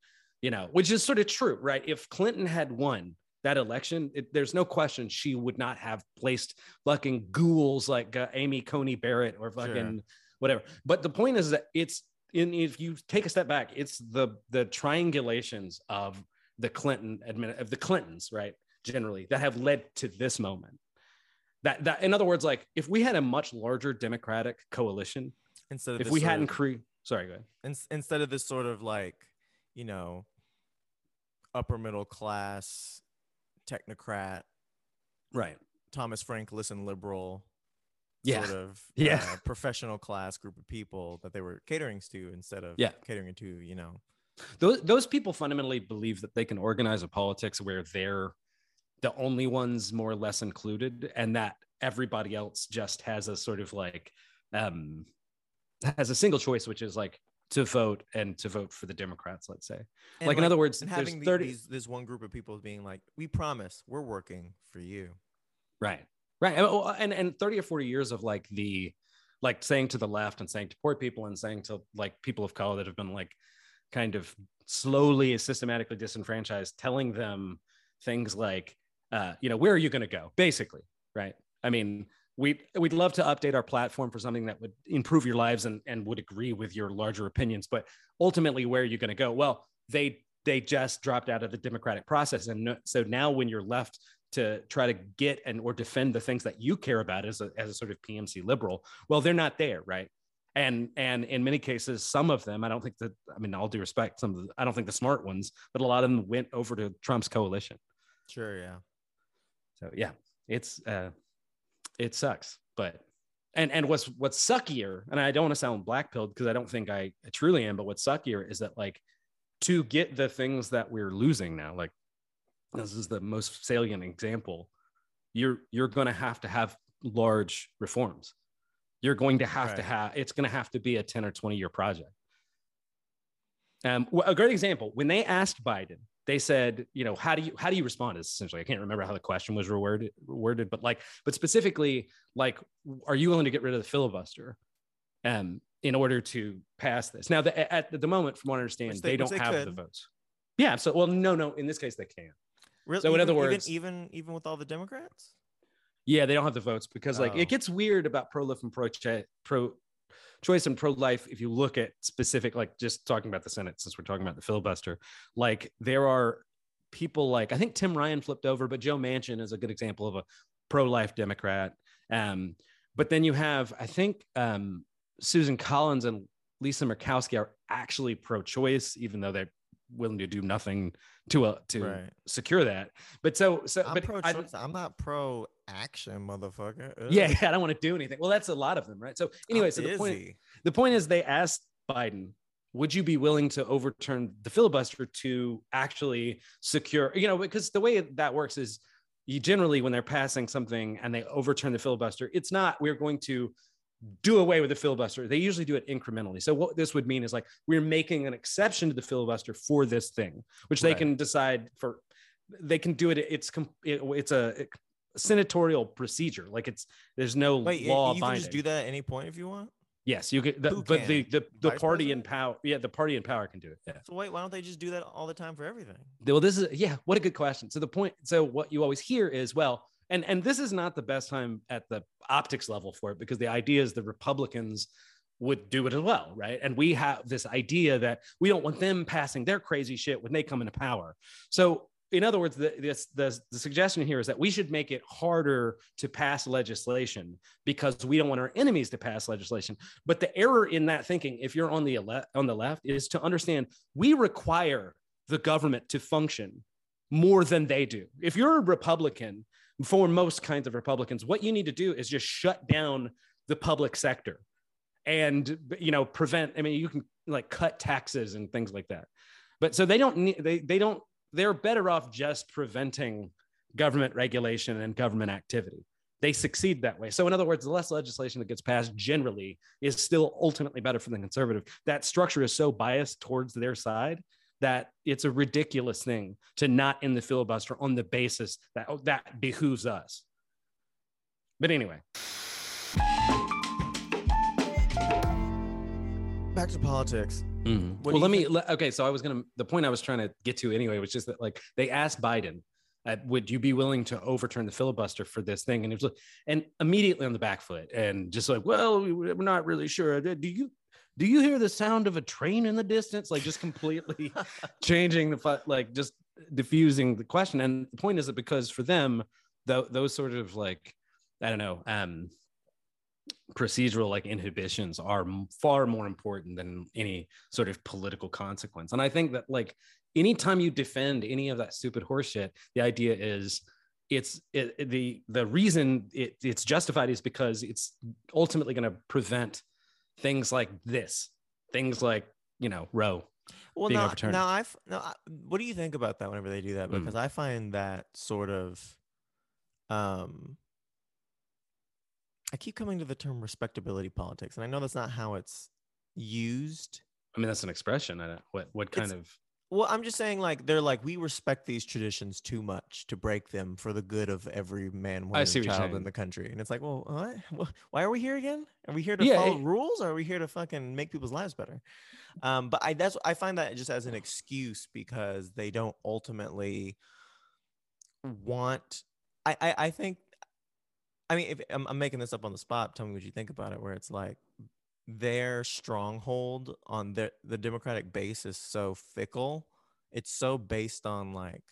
you know, which is sort of true, right? If Clinton had won that election, it, there's no question she would not have placed fucking ghouls like uh, Amy Coney Barrett or fucking Sure. whatever. But the point is that it's in if you take a step back, it's the the triangulations of the Clinton admin of the Clintons, right? Generally, that have led to this moment. That that in other words, like if we had a much larger Democratic coalition, Instead of if this we hadn't of- cre sorry, go ahead. ins- instead of this sort of like, you know, upper middle class technocrat, Right. Thomas Frank listen liberal Yeah. sort of [LAUGHS] Yeah. uh, professional class group of people that they were catering to instead of Yeah. catering to, you know. those those people fundamentally believe that they can organize a politics where they're the only ones more or less included and that everybody else just has a sort of like um has a single choice which is like to vote and to vote for the democrats let's say And, like, in other words and having the, 30 these this one group of people being like, we promise we're working for you. Right. Right. And, and and 30 or 40 years of like the like saying to the left and saying to poor people and saying to like people of color that have been like kind of slowly systematically disenfranchised, telling them things like uh, you know, where are you going to go? Basically, right? I mean, we we'd love to update our platform for something that would improve your lives and and would agree with your larger opinions, but ultimately, where are you going to go? Well, they they just dropped out of the democratic process, and no- so now when you're left to try to get and or defend the things that you care about as a, as a sort of PMC liberal, well, they're not there, right? And and in many cases, some of them, I don't think that, I mean, all due respect, some of the, I don't think the smart ones, but a lot of them went over to Trump's coalition. Sure, yeah. So yeah, it's uh, it sucks, but and and what's what's suckier, and I don't want to sound black pilled because I don't think I, truly am, but what's suckier is that like to get the things that we're losing now, like this is the most salient example, you're you're going to have to have large reforms. You're going to have to have it's going to have to be a 10 or 20 year project. Um, a great example when they asked Biden, they said, you know, how do you how do you respond? Is essentially I can't remember how the question was worded, worded, but like, but specifically, like, are you willing to get rid of the filibuster, um, in order to pass this? Now, the, at the moment, from what I understand, Which they, they- don't they have the votes. Yeah. So, well, no, no. In this case, they can. Really? So in other even- words- even even even with all the Democrats? Yeah, they don't have the votes because like Oh. it gets weird about pro life and pro pro choice and pro life if you look at specific like just talking about the Senate since we're talking about the filibuster. Like there are people like I think Tim Ryan flipped over, but Joe Manchin is a good example of a pro life Democrat. Um, but then you have I think um, Susan Collins and Lisa Murkowski are actually pro choice, even though they're willing to do nothing to uh, to Right. secure that. But so so I'm but pro I-. I'm not pro action, motherfucker. Ugh. yeah, [LAUGHS] I don't want to do anything. Well, that's a lot of them, right? So anyway, I'm so the point the point is they asked Biden, would you be willing to overturn the filibuster to actually secure, you know, because the way that works is you generally when they're passing something and they overturn the filibuster, it's not we're going to do away with the filibuster. They usually do it incrementally. So what this would mean is like we're making an exception to the filibuster for this thing, which they Right. can decide for. They can do it. It's it's a senatorial procedure. Like it's there's no Wait, law you can binding. just do that at any point if you want. Yes, you could. The, but the can? the, the party in power, yeah, the party in power can do it. Yeah. So wait, why don't they just do that all the time for everything? Well, this is yeah. What a good question. So the point. So what you always hear is well, and and this is not the best time at the optics level for it because the idea is the Republicans would do it as well, right? And we have this idea that we don't want them passing their crazy shit when they come into power. So, in other words, the, the, the suggestion here is that we should make it harder to pass legislation because we don't want our enemies to pass legislation. But the error in that thinking, if you're on the ele- on the left, is to understand we require the government to function more than they do. If you're a Republican, for most kinds of Republicans, what you need to do is just shut down the public sector and you know prevent i mean you can like cut taxes and things like that but so they don't need they they don't they're better off just preventing government regulation and government activity. They succeed that way. So in other words the less legislation that gets passed generally is still ultimately better for the conservative. That structure is so biased towards their side that it's a ridiculous thing to not end the filibuster on the basis that oh, that behooves us. But anyway. Back to politics. Mhm. Well, let me. think- le- Okay, so I was gonna. The point I was trying to get to anyway was just that, like, they asked Biden, uh, "Would you be willing to overturn the filibuster for this thing?" And it was, like- and immediately on the back foot, and just like, "Well, we- we're not really sure. Do you do you hear the sound of a train in the distance?" Like, just completely [LAUGHS] changing the like, just diffusing the question. And the point is that because for them, tho- those sort of like, I don't know, um, procedural like inhibitions are far more important than any sort of political consequence. And I think that like anytime you defend any of that stupid horseshit, the idea is it's it, the the reason it, it's justified is because it's ultimately going to prevent things like this, things like you know Roe. Well, being now, overturned. now I've now, I- what do you think about that whenever they do that? Mm. Because I find that sort of, um, I keep coming to the term respectability politics, and I know that's not how it's used. I mean that's an expression. I don't, what what kind of Well, I'm just saying, like they're like we respect these traditions too much to break them for the good of every man, woman, see and what you're child in the country. And it's like, well, what? [LAUGHS] Why are we here again? Are we here to Yeah, follow it- rules, or are we here to fucking make people's lives better? Um, but I that's I find that just as an excuse because they don't ultimately want. I I, I think. I mean, if I'm, I'm making this up on the spot, tell me what you think about it. Where it's like their stronghold on the the Democratic base is so fickle. It's so based on like,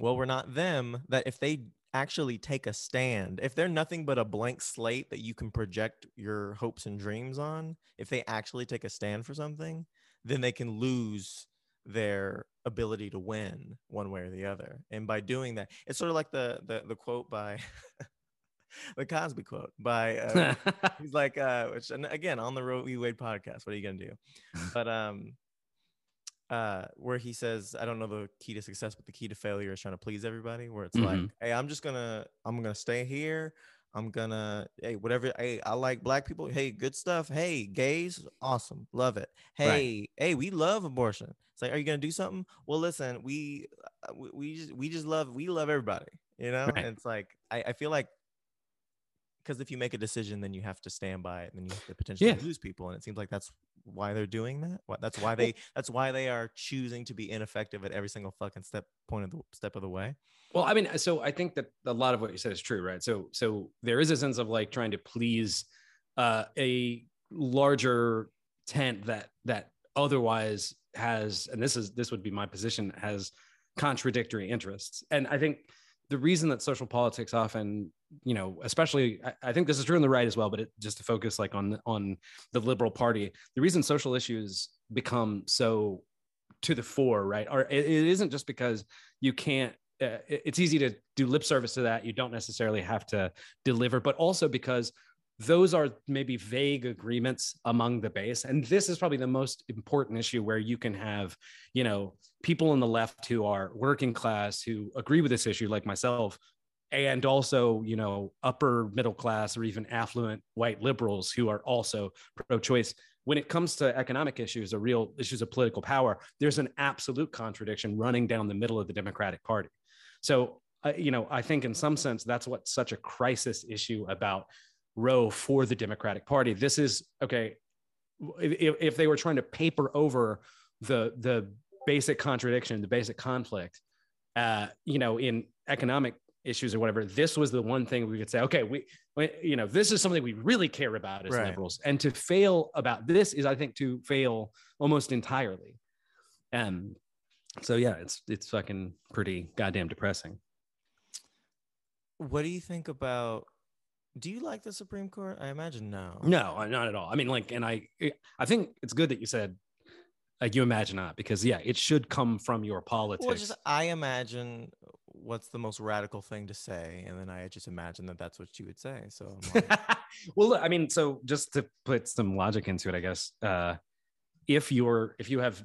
well, we're not them. That if they actually take a stand, if they're nothing but a blank slate that you can project your hopes and dreams on, if they actually take a stand for something, then they can lose their ability to win one way or the other. And by doing that, it's sort of like the the, the quote by [LAUGHS] the Cosby quote by uh, [LAUGHS] he's like uh which and again on the Roe v. Wade podcast, what are you gonna do? [LAUGHS] But um uh where he says, I don't know the key to success, but the key to failure is trying to please everybody, where it's like, Mhm. hey, I'm just gonna I'm gonna stay here. I'm gonna hey whatever hey I like black people hey good stuff hey gays awesome love it Right. hey hey we love abortion it's like are you gonna do something well listen we uh, we, we just we just love we love everybody you know Right. and it's like I, I feel like because if you make a decision then you have to stand by it and then you have to potentially Yeah. lose people and it seems like that's why they're doing that that's why they that's why they are choosing to be ineffective at every single fucking step point of the step of the way Well, I mean, so I think that a lot of what you said is true, right? So, so there is a sense of like trying to please uh, a larger tent that that otherwise has, and this is this would be my position, has contradictory interests. And I think the reason that social politics often, you know, especially, I, I think this is true on the right as well, but it, just to focus like on on the liberal party, the reason social issues become so to the fore, right? Or it, it isn't just because you can't uh, it- it's easy to do lip service to that. You don't necessarily have to deliver, but also because those are maybe vague agreements among the base. And this is probably the most important issue where you can have, you know, people on the left who are working class who agree with this issue, like myself, and also, you know, upper middle class or even affluent white liberals who are also pro choice. When it comes to economic issues or real issues of political power, there's an absolute contradiction running down the middle of the Democratic Party. So, uh, you know, I think in some sense that's what's such a crisis issue about Roe for the Democratic Party. This is okay. If, if they were trying to paper over the the basic contradiction, the basic conflict, uh, you know, in economic issues or whatever, this was the one thing we could say, okay, we, we you know, this is something we really care about as Right. liberals. And to fail about this is, I think, to fail almost entirely. Um, so yeah, it's it's fucking pretty goddamn depressing. What do you think about? Do you like the Supreme Court? I imagine no. No, not at all. I mean, like, and I, I think it's good that you said, like, you imagine not, because yeah, it should come from your politics. Well, just I imagine what's the most radical thing to say, and then I just imagine that that's what you would say. So like, [LAUGHS] well, I mean, so just to put some logic into it, I guess, uh, if you're if you have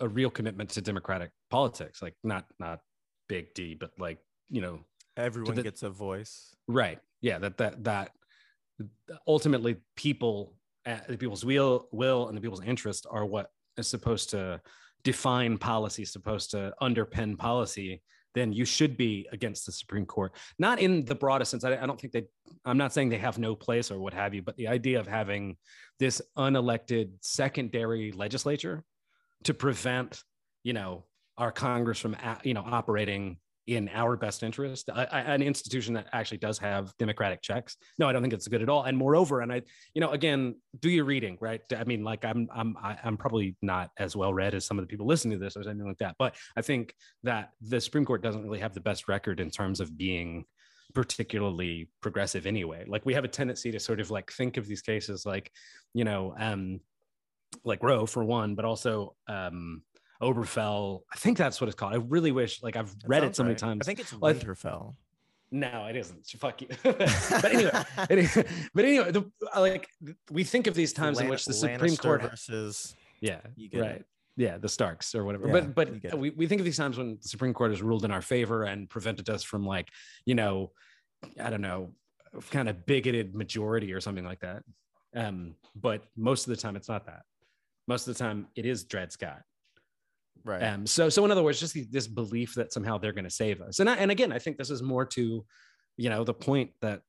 a real commitment to democratic politics, like not not big D, but like you know, everyone the- gets a voice. right? Yeah, that that that ultimately people, uh, the people's will will and the people's interest are what is supposed to define policy, supposed to underpin policy. Then you should be against the Supreme Court, not in the broadest sense. I, I don't think they. I'm not saying they have no place or what have you, but the idea of having this unelected secondary legislature to prevent, you know, our Congress from, you know, operating in our best interest, I, I, an institution that actually does have democratic checks. No, I don't think it's good at all. And moreover, and I, you know, again, do your reading, right? I mean, like I'm, I'm, I'm probably not as well read as some of the people listening to this or anything like that, but I think that the Supreme Court doesn't really have the best record in terms of being particularly progressive anyway. Like we have a tendency to sort of like think of these cases like, you know, um, like Roe for one, but also um Oberfell. I think that's what it's called. I really wish like I've That read it so many right. times. I think it's Well, Winterfell. no, it isn't. Fuck you. [LAUGHS] but anyway, [LAUGHS] it- but anyway, the, like we think of these times in which the Supreme Lannister Court, versus yeah, you get right, it. yeah, the Starks or whatever. Yeah, but but we, we think of these times when the Supreme Court has ruled in our favor and prevented us from like, you know, I don't know, kind of bigoted majority or something like that. Um, but most of the time it's not that. Most of the time it is Dred Scott. Right. Um, so, so in other words, just this belief that somehow they're going to save us. And I, and again, I think this is more to, you know, the point that,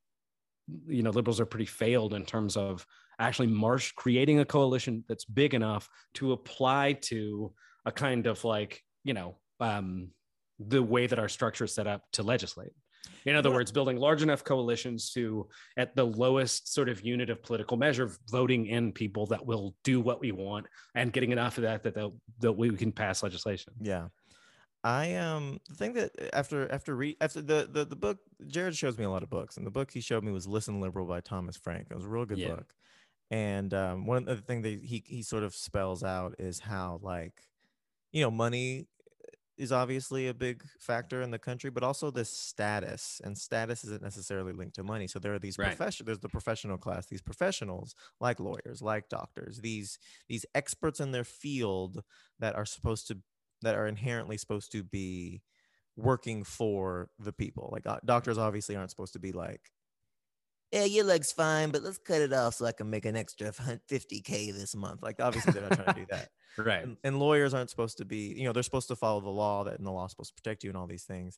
you know, liberals are pretty failed in terms of actually marsh creating a coalition that's big enough to apply to a kind of like, you know, um, the way that our structure is set up to legislate. In other Well- words, building large enough coalitions to, at the lowest sort of unit of political measure, voting in people that will do what we want and getting enough of that that that we can pass legislation. Yeah. I um the thing that after after read after the, the the book Jared shows me a lot of books and the book he showed me was Listen Liberal by Thomas Frank. It was a real good Yeah. book. And um one of the thing that he he sort of spells out is how like you know money is obviously a big factor in the country, but also this status and status isn't necessarily linked to money. So there are these Right. profession there's the professional class, these professionals like lawyers, like doctors, these these experts in their field that are supposed to that are inherently supposed to be working for the people. Like uh, doctors obviously aren't supposed to be like, yeah, your leg's fine, but let's cut it off so I can make an extra 50k this month. Like obviously they're not trying to do that. [LAUGHS] Right. And, and lawyers aren't supposed to be, you know, they're supposed to follow the law that and the law's supposed to protect you and all these things.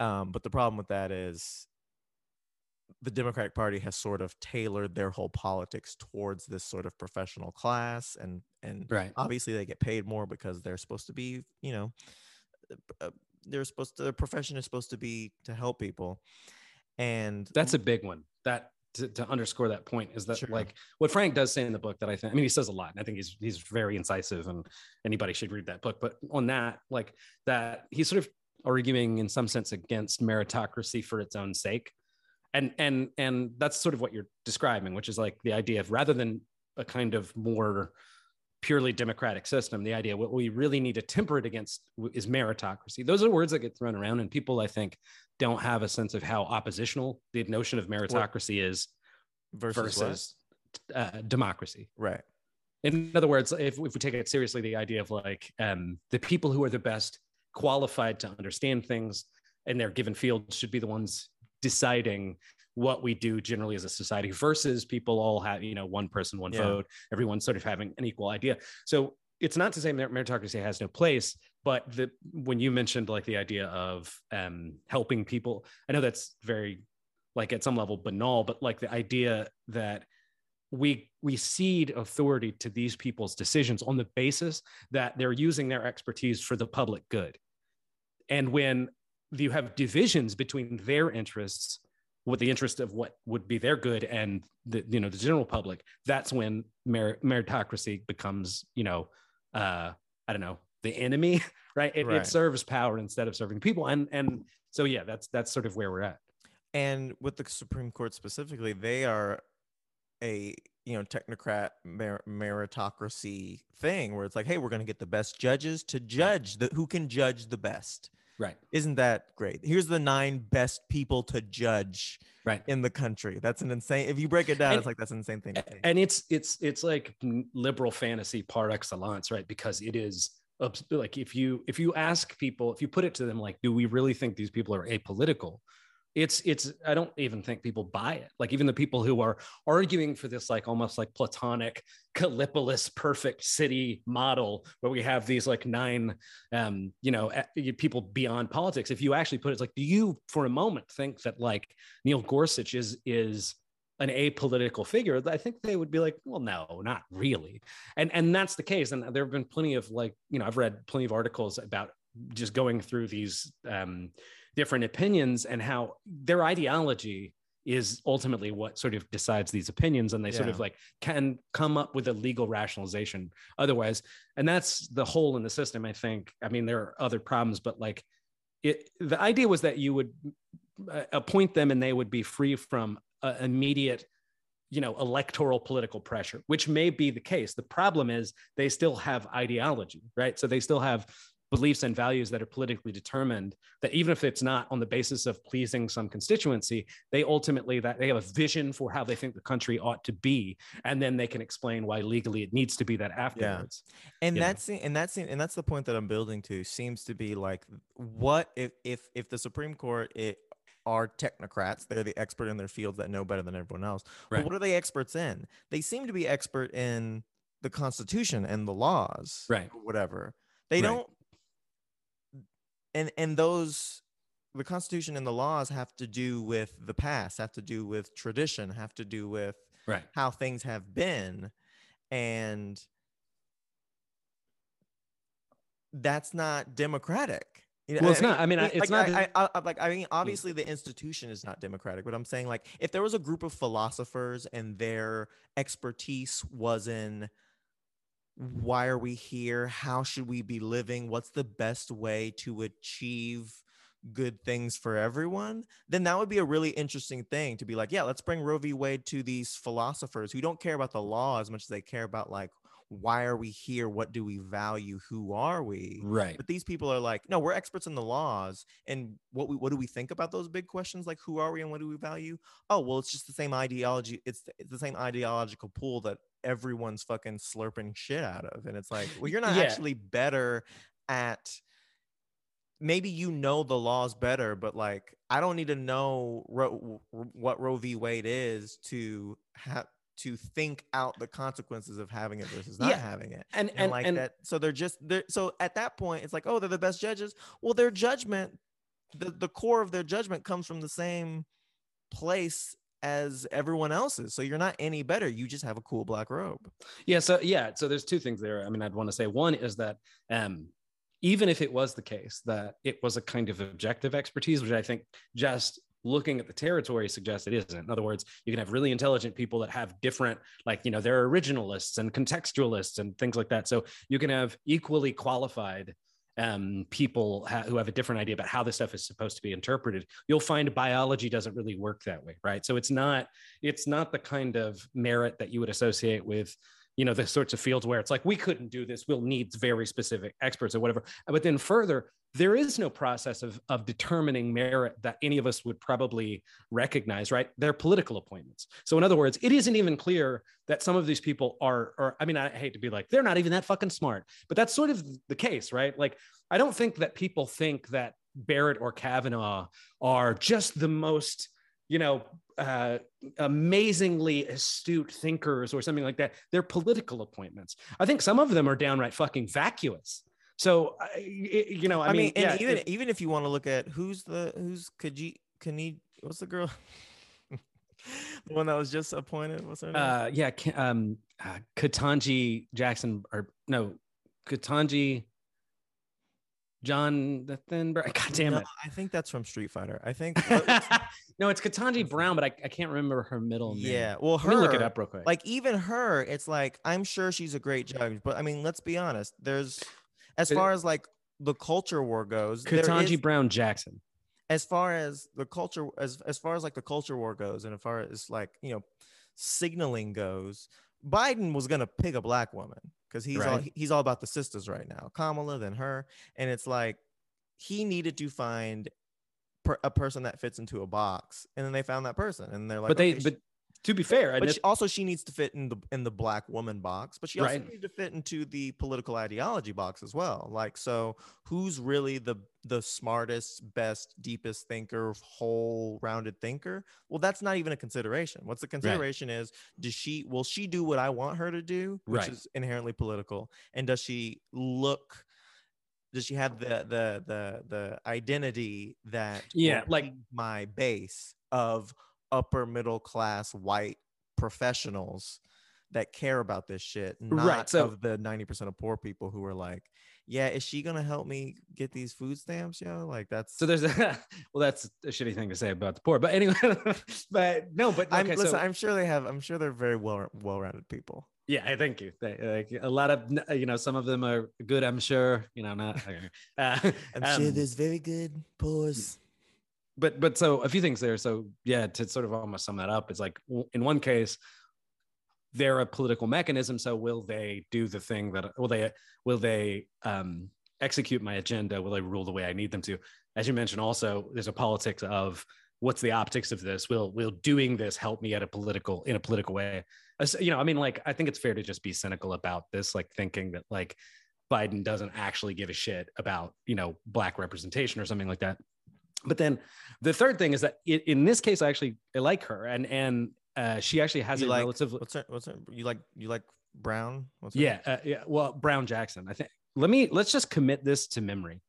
Um, but the problem with that is the Democratic Party has sort of tailored their whole politics towards this sort of professional class and and Right. obviously they get paid more because they're supposed to be you know uh, they're supposed to their profession is supposed to be to help people and That's a big one. That to, to underscore that point is that Sure. like what Frank does say in the book that I think I mean he says a lot and I think he's he's very incisive and anybody should read that book. But on that, like that he's sort of arguing in some sense against meritocracy for its own sake. And and and that's sort of what you're describing, which is like the idea of rather than a kind of more purely democratic system, the idea what we really need to temper it against is meritocracy. Those are words that get thrown around, and people I think don't have a sense of how oppositional the notion of meritocracy is versus, versus uh, democracy. right In other words, if, if we take it seriously, the idea of like um, the people who are the best qualified to understand things in their given field should be the ones deciding what we do generally as a society versus people all have, you know, one person, one Yeah. vote, everyone sort of having an equal idea. So it's not to say mer- meritocracy has no place, but the when you mentioned like the idea of um, helping people, I know that's very like at some level banal, but like the idea that we we cede authority to these people's decisions on the basis that they're using their expertise for the public good and when you have divisions between their interests with the interest of what would be their good and the you know the general public that's when mer- meritocracy becomes you know uh i don't know the enemy [LAUGHS] right? It, Right. it serves power instead of serving people and and so yeah that's that's sort of where we're at And with the Supreme Court specifically, they are a you know technocrat mer- meritocracy thing where it's like, hey, we're going to get the best judges to judge the who can judge the best. Right Isn't that great? Here's the nine best people to judge right in the country. That's an insane. If you break it down, And- it's like that's an insane thing. And it's it's it's like liberal fantasy par excellence right because it is like if you if you ask people if you put it to them like do we really think these people are apolitical it's it's i don't even think people buy it like even the people who are arguing for this like almost like platonic Callipolis perfect city model where we have these like nine um you know people beyond politics if you actually put it like do you for a moment think that like neil gorsuch is is an apolitical figure, I think they would be like, well, no, not really. And and that's the case. And there have been plenty of like, you know, I've read plenty of articles about just going through these um, different opinions and how their ideology is ultimately what sort of decides these opinions. And they sort of like can come up with a legal rationalization otherwise. And that's the hole in the system i think. I mean there are other problems but like it the idea was that you would uh, appoint them and they would be free from uh, immediate you know electoral political pressure which may be the case. The problem is they still have ideology right? So they still have beliefs and values that are politically determined that even if it's not on the basis of pleasing some constituency they ultimately that they have a vision for how they think the country ought to be and then they can explain why legally it needs to be that afterwards yeah. and you know. that's and that's and that's the point that I'm building to seems to be like what if if if the Supreme Court it are technocrats they're the expert in their fields that know better than everyone else Right. but what are they experts in they seem to be expert in the constitution and the laws Right. or whatever they Right. don't and and those the constitution and the laws have to do with the past have to do with tradition have to do with right. how things have been. And that's not democratic. Well, it's not. I mean, I- it's like, not I, I, I- like i mean hmm. obviously the institution is not democratic but i'm saying like if there was a group of philosophers and their expertise was in why are we here? How should we be living? What's the best way to achieve good things for everyone? Then that would be a really interesting thing to be like yeah let's bring roe v. Wade to these philosophers who don't care about the law as much as they care about like why are we here? What do we value? Who are we? Right. But these people are like no we're experts in the laws and what we what do we think about those big questions? Like who are we and what do we value? Oh well it's just the same ideology it's the, it's the same ideological pool that everyone's fucking slurping shit out of and it's like well [LAUGHS] you're not Yeah. actually better at maybe you know the laws better but like i don't need to know Ro- what roe v wade is to have to think out the consequences of having it versus not Yeah. having it and and, and, like and that so they're just they're so at that point it's like oh they're the best judges well their judgment the, the core of their judgment comes from the same place as everyone else's so you're not any better you just have a cool black robe Yeah. So yeah. So there's two things there. I mean, I'd want to say one is that um, even if it was the case that it was a kind of objective expertise, which I think just looking at the territory suggests it isn't. In other words, you can have really intelligent people that have different, like you know, they're originalists and contextualists and things like that. So you can have equally qualified um, people ha- who have a different idea about how this stuff is supposed to be interpreted. You'll find biology doesn't really work that way, right? So it's not it's not the kind of merit that you would associate with you know the sorts of fields where it's like we couldn't do this we'll need very specific experts or whatever but then further there is no process of, of determining merit that any of us would probably recognize right they're political appointments so in other words it isn't even clear that some of these people are or i mean i hate to be like they're not even that fucking smart but that's sort of the case right like i don't think that people think that barrett or kavanaugh are just the most you know uh, amazingly astute thinkers or something like that. They're political appointments. I think some of them are downright fucking vacuous. So, you know, I, i, mean, mean, and yeah, even it- even if you want to look at who's the who's Kaji Kani what's the girl [LAUGHS] the one that was just appointed what's her name uh, yeah, Ka- um, uh, Ketanji Jackson, or no, Ketanji John the Thin Brown. God damn No, it. I think that's from Street Fighter. I think. [LAUGHS] no, it's Ketanji Brown, but I, I can't remember her middle name. yeah. Well, Let her. me look it up real quick. Like even her, it's like I'm sure she's a great judge, but I mean, let's be honest. There's, as far as like the culture war goes, Ketanji is- Brown Jackson. as far as the culture as as far as like the culture war goes and as far as like you know signaling goes biden was going to pick a black woman because he's all Right. he's all about the sisters right now kamala then her and it's like he needed to find per, a person that fits into a box and then they found that person and they're like but they okay, she- but to be fair, but she, also she needs to fit in the in the black woman box but she also Right. needs to fit into the political ideology box as well. Like so who's really the the smartest best deepest thinker whole rounded thinker? Well that's not even a consideration. What's the consideration is does she will she do what i want her to do which Right. is inherently political? And does she look does she have the the the the identity that Yeah, like- my base of upper middle class white professionals that care about this shit, not Right, so- of the 90% of poor people who are like, yeah, is she gonna help me get these food stamps, yo? Like that's so there's a [LAUGHS] well, that's a shitty thing to say about the poor. But anyway, [LAUGHS] but no, but I'm listen, so I'm sure they have I'm sure they're very well well-rounded people. yeah, I thank you. Like a lot of you know, some of them are good. I'm sure. You know, not. [LAUGHS] Uh, I'm sure um, there's very good poors. But but so a few things there. So yeah to sort of almost sum that up it's like in one case they're a political mechanism so will they do the thing that will they will they um execute my agenda? Will they rule the way i need them to? As you mentioned also there's a politics of what's the optics of this? Will will doing this help me at a political in a political way? You know i mean like i think it's fair to just be cynical about this like thinking that like biden doesn't actually give a shit about you know black representation or something like that but then the third thing is that i in this case i actually I like her and and uh, she actually has You a like relatively what's her, what's her, you like you like Brown? What's yeah uh, yeah well brown jackson i think let me let's just commit this to memory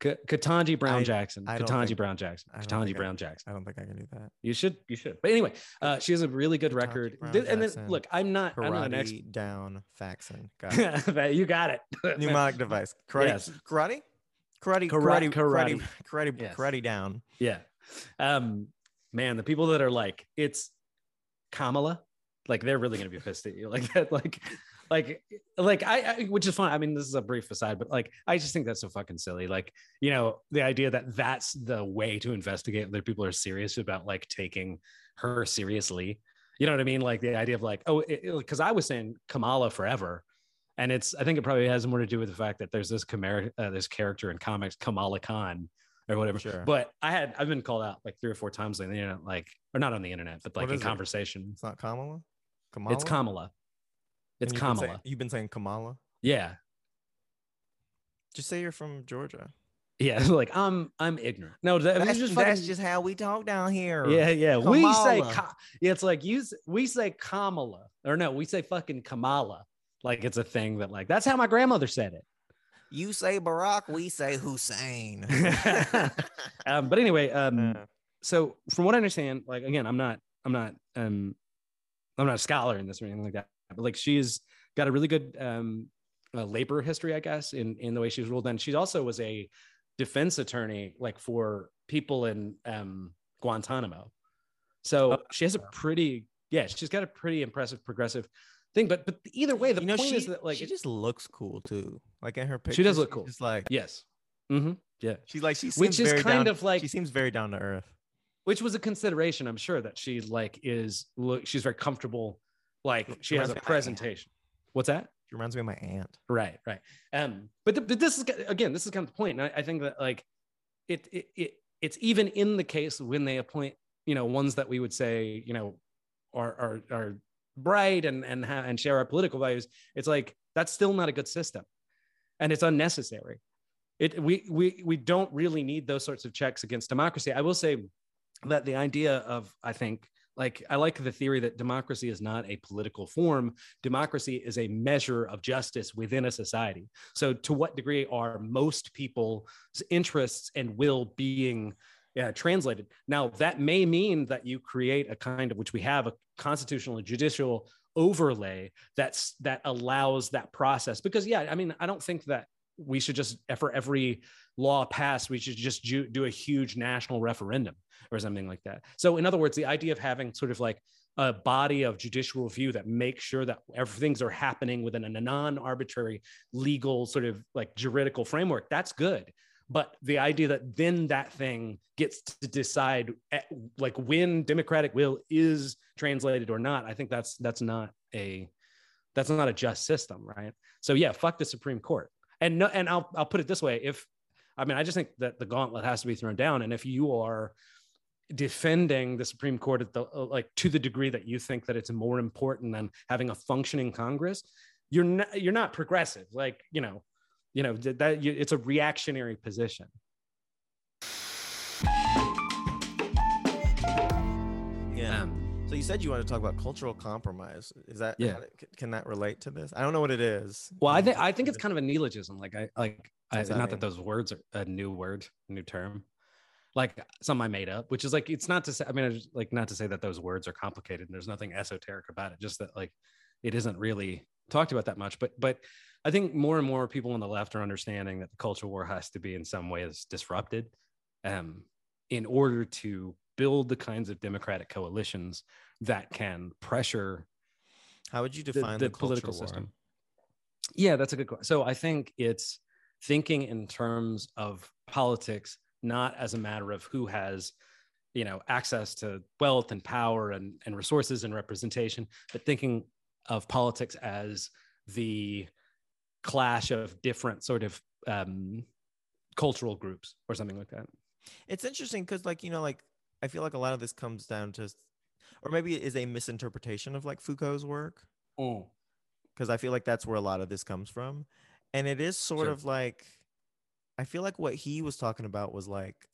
K- ketanji brown I- jackson I ketanji think- brown jackson ketanji think I- brown jackson I don't think I can do that. you should you should but anyway uh, she has a really good record Brown and then look i'm not i'm not an Karate expert down Faxon. Got it. [LAUGHS] You got it Mnemonic device. [LAUGHS] Karate. Yes. Karate. Karate. Kara- Karate. Karate. karate. [LAUGHS] Karate. Yes. Karate down. Yeah. Um, man, the people that are like, it's Kamala, like they're really gonna be pissed at you. [LAUGHS] Like that, like, like, like I, I which is fine. I mean, this is a brief aside, but like, I just think that's so fucking silly. Like, you know, the idea that that's the way to investigate whether people are serious about like taking her seriously. You know what I mean? Like the idea of like, oh, because I was saying Kamala forever. And it's, I think it probably has more to do with the fact that there's this chimera, uh, this character in comics, Kamala Khan, or whatever. Sure. But I had I've been called out like three or four times on the internet, like or not on the internet, but like in it? conversation. It's not Kamala. Kamala. It's Kamala. It's you've been saying- Kamala. you've been saying Kamala. Yeah. Just say you're from Georgia. Yeah. [LAUGHS] Like I'm I'm ignorant. No, that, That's, just that's just how we talk down here. yeah, yeah. We say yeah, it's like you we say Kamala or no, we say fucking Kamala. Like it's a thing that like that's how my grandmother said it. You say Barack, we say Hussein. [LAUGHS] [LAUGHS] Um, but anyway, um, so from what I understand, like again, I'm not, I'm not, um, I'm not a scholar in this or anything like that. But like she's got a really good um, uh, labor history, I guess, in in the way she's ruled. And she also was a defense attorney, like for people in um, Guantanamo. So Oh, she has a pretty, yeah, she's got a pretty impressive progressive thing. But but either way, the you know, point she, is that like she it- just looks cool too. Like in her pictures, She does look cool. Just like yes, mm-hmm. yeah, she's like she seems which is very kind down- of like she seems very down to earth. which was a consideration i'm sure that she like is look she's very comfortable like she has a me of my aunt. presentation what's that She reminds me of my aunt. right right um but, th- but this is again this is kind of the point. point and I, I think that like it, it it it's even in the case when they appoint you know ones that we would say you know are are are bright and and ha- and share our political values it's like that's still not a good system. And it's unnecessary. It we we we don't really need those sorts of checks against democracy. I will say that the idea of i think like i like the theory that democracy is not a political form. Democracy is a measure of justice within a society. So to what degree are most people's interests and will being yeah, translated. Now, that may mean that you create a kind of, which we have, a constitutional and judicial overlay that's that allows that process. Because, yeah, I mean, I don't think that we should just for every law passed, we should just do, do a huge national referendum or something like that. So, in other words, the idea of having sort of like a body of judicial review that makes sure that everything's are happening within a non-arbitrary legal sort of like juridical framework that's good but the idea that then that thing gets to decide at, like when democratic will is translated or not i think that's that's not a that's not a just system right? So yeah fuck the supreme court. And no and i'll i'll put it this way. If i mean i just think that the gauntlet has to be thrown down. And if you are defending the supreme court at the like to the degree that you think that it's more important than having a functioning congress you're not you're not progressive. Like you know you know that, it's a reactionary position Yeah. Um, so you said you wanted to talk about cultural compromise. Is that Yeah. Can that relate to this? I don't know what it is. well i um, think i think it's kind of a neologism like i like I, that not mean? that those words are a new word new term like some i made up which is like it's not to say i mean just, like not to say that those words are complicated and there's nothing esoteric about it just that like it isn't really talked about that much but but i think more and more people on the left are understanding that the culture war has to be in some ways disrupted um, in order to build the kinds of democratic coalitions that can pressure How would you define the the, political war? system. Yeah, that's a good question. So I think it's thinking in terms of politics, not as a matter of who has, you know, access to wealth and power and, and resources and representation, but thinking of politics as the clash of different sort of um, cultural groups or something like that. It's interesting because, like, you know, like I feel like a lot of this comes down to, or maybe it is a misinterpretation of like Foucault's work. Oh. Because I feel like that's where a lot of this comes from. And it is sort Sure. of like, I feel like what he was talking about was like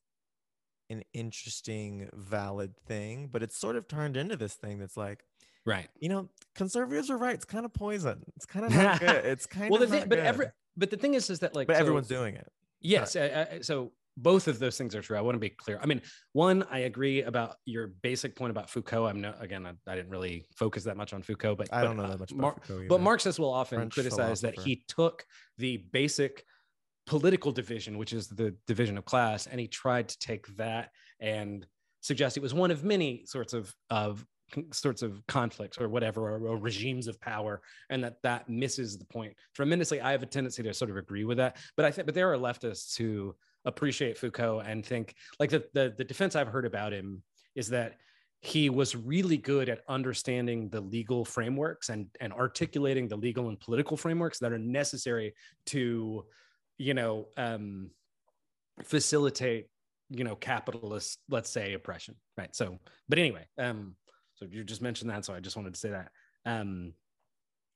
an interesting, valid thing, but it's sort of turned into this thing that's like, Right. you know, conservatives are right. It's kind of poison. It's kind of [LAUGHS] not good. It's kind Well, of the thing, but good. every, but the thing is, is that like, but so- everyone's doing it. Yes. I, I, so both of those things are true. I want to be clear. I mean, one, I agree about your basic point about Foucault. I'm no, again, I, I didn't really focus that much on Foucault, but I don't know uh, that much about Mar- Foucault but. Marxists will often French criticize that he took the basic political division, which is the division of class, and he tried to take that and suggest it was one of many sorts of of sorts of conflicts or whatever or, or regimes of power and that that misses the point tremendously. I have a tendency to sort of agree with that but i think but there are leftists who appreciate foucault and think like the, the the defense i've heard about him is that he was really good at understanding the legal frameworks and and articulating the legal and political frameworks that are necessary to you know um facilitate you know capitalist let's say oppression right? So but anyway um so you just mentioned that so i just wanted to say that. Um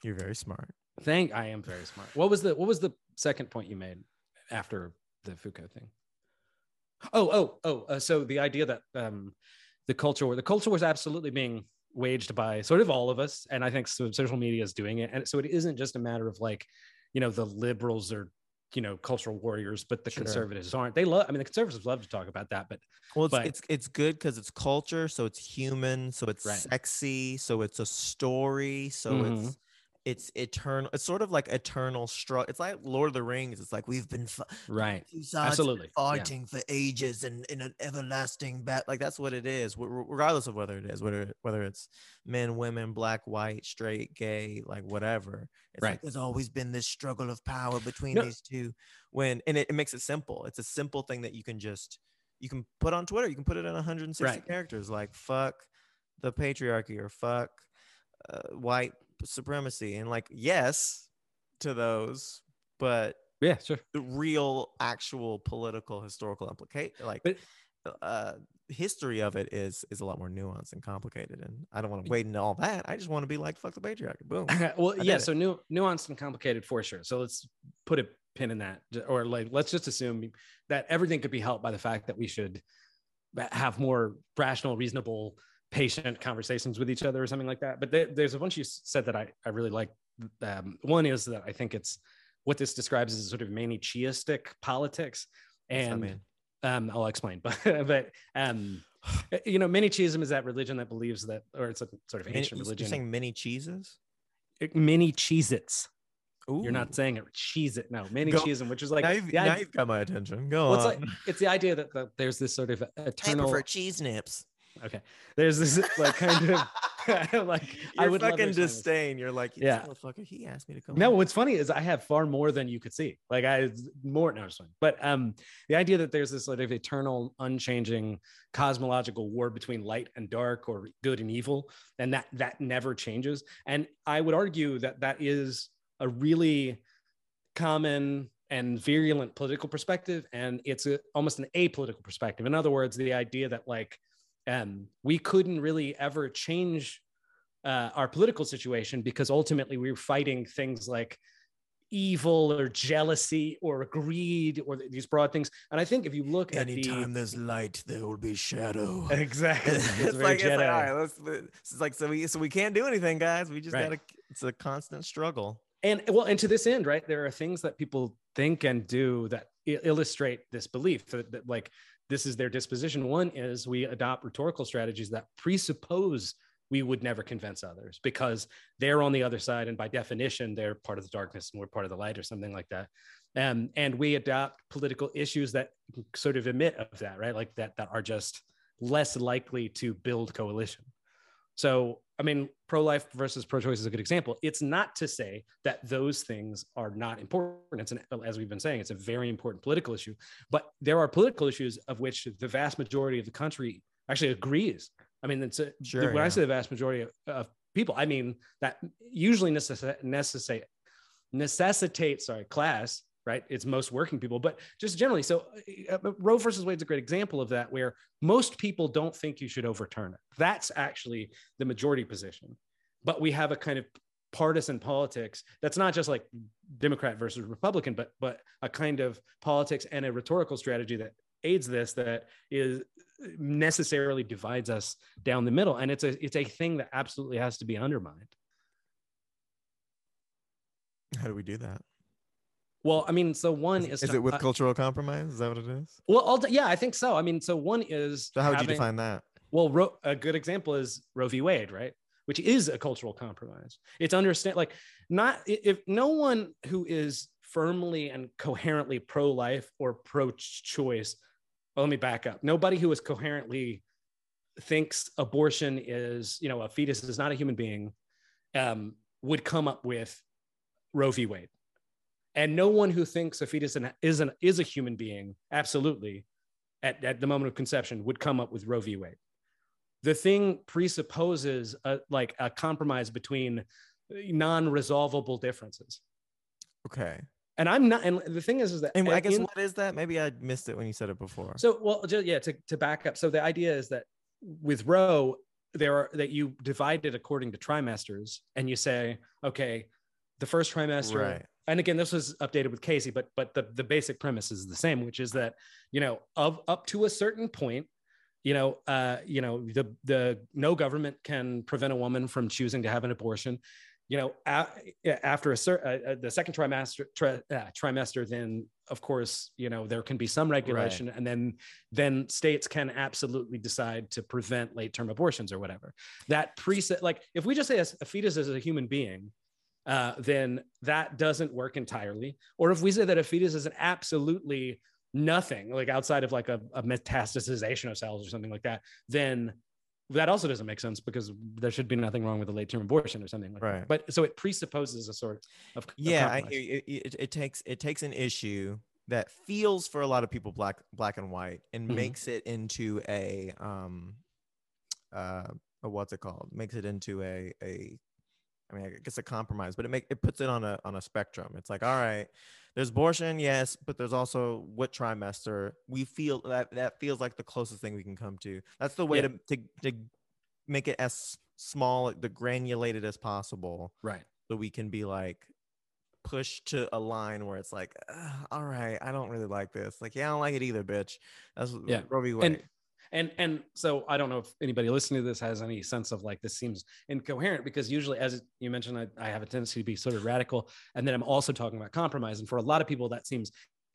You're very smart. thank i am very smart. What was the what was the second point you made after the foucault thing? Oh oh oh uh, so the idea that um the culture war the culture was absolutely being waged by sort of all of us and i think so social media is doing it. And so it isn't just a matter of like you know the liberals are you know cultural warriors but the Sure. conservatives aren't they love i mean the conservatives love to talk about that but Well, it's But- it's, it's good because it's culture, so it's human, so it's Right. sexy, so it's a story, so Mhm. it's it's eternal. It's sort of like eternal struggle. It's like Lord of the Rings. It's like we've been fi- right two sides have been absolutely yeah. fighting for ages and in an everlasting battle. Like that's what it is, regardless of whether it is whether whether it's men, women, black, white, straight, gay, like whatever. It's Right. like there's always been this struggle of power between No. these two. When and it, it makes it simple. It's a simple thing that you can just you can put on Twitter. You can put it in 160 Right. characters, like fuck the patriarchy or fuck uh, white supremacy, and like yes to those, but yeah sure the real actual political historical implication like But- uh history of it is is a lot more nuanced and complicated and i don't want to wade into all that i just want to be like fuck the patriarchy boom [LAUGHS] well, I yeah. So nu- nuanced and complicated for sure. So let's put a pin in that, or like let's just assume that everything could be helped by the fact that we should have more rational, reasonable, patient conversations with each other, or something like that. But there, there's a bunch you said that I I really like. Um, one is that I think it's what this describes as sort of Manichaeistic politics, and um, I'll explain. [LAUGHS] But but um, you know, Manichaeism is that religion that believes that, or it's a sort of ancient religion. you're saying mini cheeses mini Cheez-Its. You're not saying it. Cheese it. No, many cheese which is like now, you've, now idea- you've got my attention. Go well, it's on. like it's the idea that, that there's this sort of [LAUGHS] eternal. cheese nips. Okay, there's this like kind of [LAUGHS] [LAUGHS] like I would fucking disdain. You're like, Yeah, motherfucker. He asked me to come. No, on. what's funny is I have far more than you could see. Like I more no. But um, the idea that there's this sort of eternal, unchanging cosmological war between light and dark, or good and evil, and that that never changes. And I would argue that that is a really common and virulent political perspective, and it's a, almost an apolitical perspective. In other words, the idea that like um, we couldn't really ever change uh, our political situation because ultimately we were fighting things like evil or jealousy or greed or th- these broad things. And I think if you look at Anytime the there's light, there will be shadow. [LAUGHS] exactly, [LAUGHS] it's, very like, it's like, all right, let's, it's like, so we, so we can't do anything, guys. We just Right. gotta, it's a constant struggle. and well and to this end right there are things that people think and do that illustrate this belief that, that like this is their disposition. One is we adopt rhetorical strategies that presuppose we would never convince others because they're on the other side and by definition they're part of the darkness and we're part of the light or something like that. Um, and we adopt political issues that sort of emit of that right? Like that that are just less likely to build coalition. So, I mean, pro life versus pro choice is a good example. It's not to say that those things are not important. It's an, as we've been saying, it's a very important political issue. But there are political issues of which the vast majority of the country actually agrees. I mean, it's a, Sure, when I say the vast majority of, of people, I mean that usually necess- necessitate necessitates sorry class right? It's most working people but just generally so uh, uh, roe versus wade's a great example of that where most people don't think you should overturn it. That's actually the majority position. But we have a kind of partisan politics that's not just like democrat versus republican but but a kind of politics and a rhetorical strategy that aids this that is necessarily divides us down the middle. And it's a it's a thing that absolutely has to be undermined. How do we do that? Well i mean so one is Is to- it with uh, cultural compromise? Is that what it is? well yeah i think so i mean so one is So how would you define that? Well, Ro- a good example is Roe v. Wade, right? Which is a cultural compromise. It's understand like not if no one who is firmly and coherently pro-life or pro-choice. Well, let me back up. Nobody who is coherently thinks abortion is, you know, a fetus is not a human being, um, would come up with Roe v. Wade. And no one who thinks a fetus is an is a human being, absolutely, at, at the moment of conception, would come up with Roe v. Wade the thing presupposes a, like a compromise between non-resolvable differences Okay. and i'm not and the thing is is that And I guess in- what is that? Maybe I missed it when you said it before. so well just, yeah to, to back up so the idea is that with roe there are that you divide it according to trimesters and you say okay the first trimester right. And again this was updated with casey but but the, the basic premise is the same which is that you know of up to a certain point you know uh you know the the no government can prevent a woman from choosing to have an abortion. You know a, after a certain uh, uh, the second trimester tri, uh, trimester then of course you know there can be some regulation and then then states can absolutely decide to prevent late term abortions or whatever. That preset like if we just say a, a fetus is a human being uh, then that doesn't work entirely. Or if we say that a fetus is an absolutely nothing, like outside of like a, a metastasization of cells or something like that, then that also doesn't make sense because there should be nothing wrong with a late term abortion or something like Right. that. But so it presupposes a sort of of yeah i hear you. It, it, it takes it takes an issue that feels for a lot of people black black and white and Mhm. makes it into a um uh what's it called makes it into a a i mean i guess a compromise but it make it puts it on a on a spectrum it's like all right there's abortion yes but there's also what trimester we feel that that feels like the closest thing we can come to that's the way Yeah. to, to to make it as small the granulated as possible right. so we can be like pushed to a line where it's like, all right, I don't really like this. Like, yeah, I don't like it either, bitch. That's Yeah. Roe v. Wade. And and and so I don't know if anybody listening to this has any sense of like this seems incoherent because usually, as you mentioned, I, I have a tendency to be sort of radical, and then I'm also talking about compromise. And for a lot of people, that seems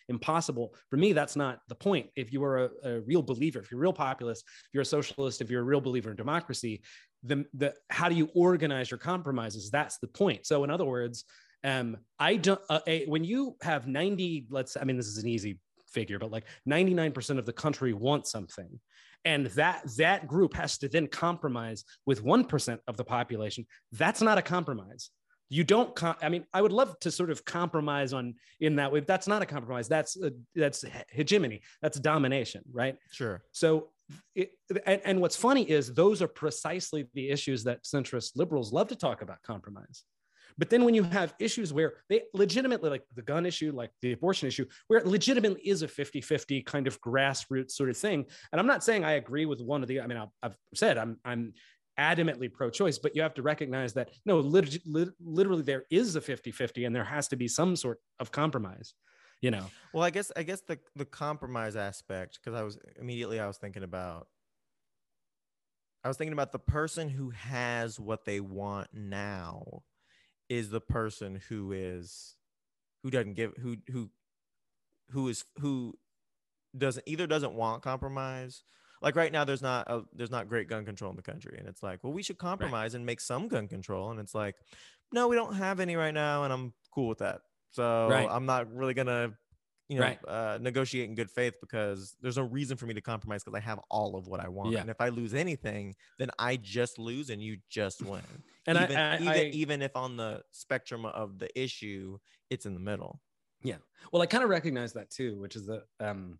impossible. For me, that's not the point. If you are a, a real believer, if you're a real populist, if you're a socialist, if you're a real believer in democracy, the, the how do you organize your compromises? That's the point. So, in other words, Um, I don't. Uh, a, when you have ninety, let's. I mean, this is an easy figure, but like ninety nine percent of the country wants something, and that that group has to then compromise with one percent of the population. That's not a compromise. You don't. Com- I mean, I would love to sort of compromise on in that way. That's not a compromise. That's uh, that's hegemony. That's domination, right? Sure. So, it, and, and what's funny is those are precisely the issues that centrist liberals love to talk about compromise. But then when you have issues where they legitimately, like the gun issue, like the abortion issue, where it legitimately is a 50 50 kind of grassroots sort of thing. And I'm not saying I agree with one of the, I mean, I've, said I'm, I'm adamantly pro-choice but you have to recognize that no lit- lit- literally there is a 50-50 and there has to be some sort of compromise you know Well, I guess I guess the the compromise aspect because I was immediately I was thinking about I was thinking about the person who has what they want now is the person who is who doesn't give who who who is who doesn't either doesn't want compromise. Like right now there's not a, there's not great gun control in the country. And it's like well we should compromise and make some gun control. And it's like no we don't have any right now and i'm cool with that. So Right. i'm not really gonna you know Right. uh, negotiate in good faith because there's no reason for me to compromise because i have all of what i want Yeah. and if i lose anything then i just lose and you just [LAUGHS] win and even, I, I, even, I even if on the spectrum of the issue it's in the middle Yeah. well i kind of recognize that too which is that um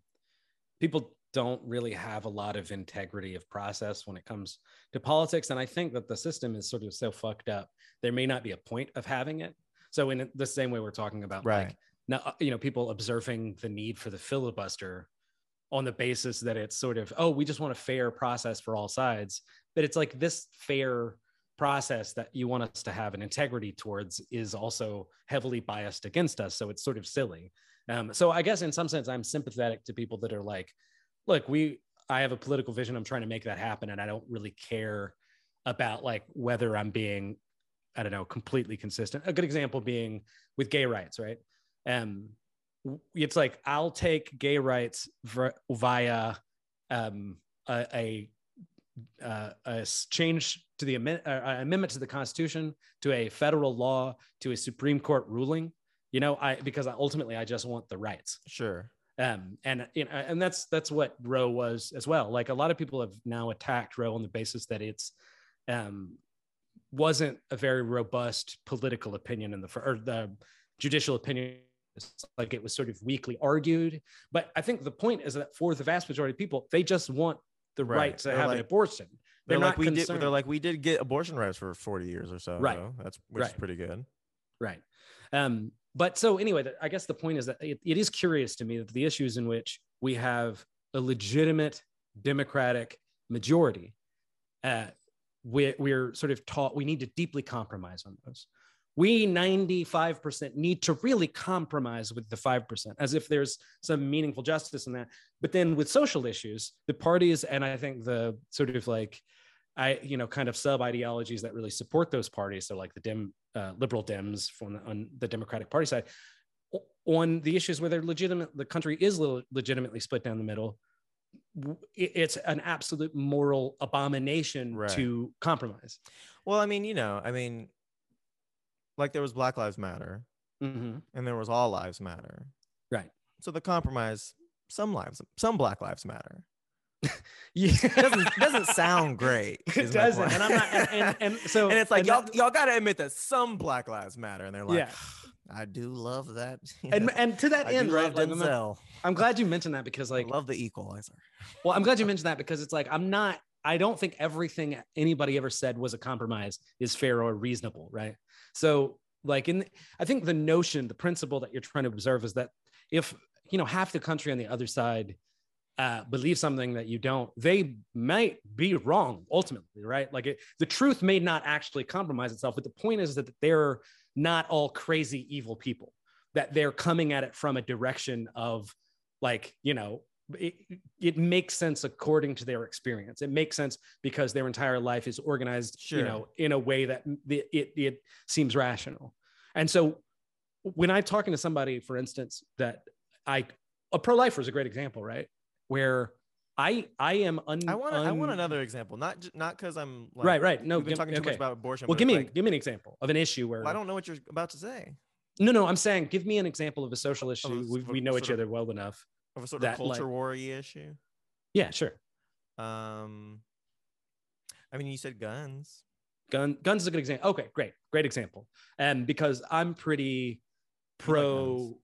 people don't really have a lot of integrity of process when it comes to politics and i think that the system is sort of so fucked up there may not be a point of having it so in the same way we're talking about like Right. Now uh, you know people observing the need for the filibuster on the basis that it's sort of oh we just want a fair process for all sides but it's like this fair process that you want us to have an integrity towards is also heavily biased against us so it's sort of silly. Um, so i guess in some sense i'm sympathetic to people that are like look we i have a political vision. I'm trying to make that happen and i don't really care about like whether i'm being i don't know completely consistent. A good example being with gay rights right um it's like i'll take gay rights via um a, a uh, a change to the amen- uh, uh, amendment to the Constitution, to a federal law, to a Supreme Court ruling. You know, I because I, ultimately I just want the rights, sure um, and you know, and that's that's what Roe was as well. Like a lot of people have now attacked Roe on the basis that it's um, wasn't a very robust political opinion in the or the judicial opinion. Like it was sort of weakly argued, but I think the point is that for the vast majority of people, they just want the Right. right to They're have an abortion. they're, They're, like not we did concerned. they're like we did get abortion rights for 40 years or so Right. though. that's which is pretty good Right. Um, but so anyway, I guess the point is that it, it is curious to me that the issues in which we have a legitimate Democratic majority, uh, we, we're sort of taught we need to deeply compromise on those. We 95% need to really compromise with the 5%, as if there's some meaningful justice in that. But then with social issues, the parties, and I think the sort of like, I, you know, kind of sub ideologies that really support those parties. So like the Dem, uh, liberal Dems from the, on the Democratic Party side, on the issues where they're legitimate, the country is le- legitimately split down the middle. It's an absolute moral abomination Right. to compromise. well i mean you know i mean like there was black lives matter Mhm. and there was all lives matter Right. so the compromise some lives some black lives matter [LAUGHS] Yeah, doesn't doesn't sound great It doesn't, and I'm not, and, and, and [LAUGHS] so and it's like and y'all that- y'all gotta admit that some black lives matter and they're like Yeah. i do love that [LAUGHS] and and to that I end, right? Like, I'm. I'm glad you mentioned that because, like, I love the equalizer Well, I'm glad you mentioned that because it's like I'm not. I don't think everything anybody ever said was a compromise is fair or reasonable, right? So, like, in I think the notion, the principle that you're trying to observe is that if you know half the country on the other side uh, believe something that you don't, they might be wrong ultimately, right? Like, it, the truth may not actually compromise itself, but the point is that they're not all crazy evil people. That they're coming at it from a direction of like you know it, it makes sense according to their experience. It makes sense because their entire life is organized, you know, in a way that it, it, it seems rational. And so when I'm talking to somebody, for instance, that I, a pro-lifer is a great example, right? Where I, I am un, i want I want another example not not because i'm like right, right. No, we've been give- talking too okay. much about abortion well, give me, like, give me an example of an issue where well, i don't know what you're about to say No, no, I'm saying give me an example of a social issue. s- we, we know each other well enough. Of a sort that, of like- culture war issue. Yeah, sure. Um, I mean, you said guns. Gun guns is a good example. Okay, great, great example. And because I'm pretty pro, guns.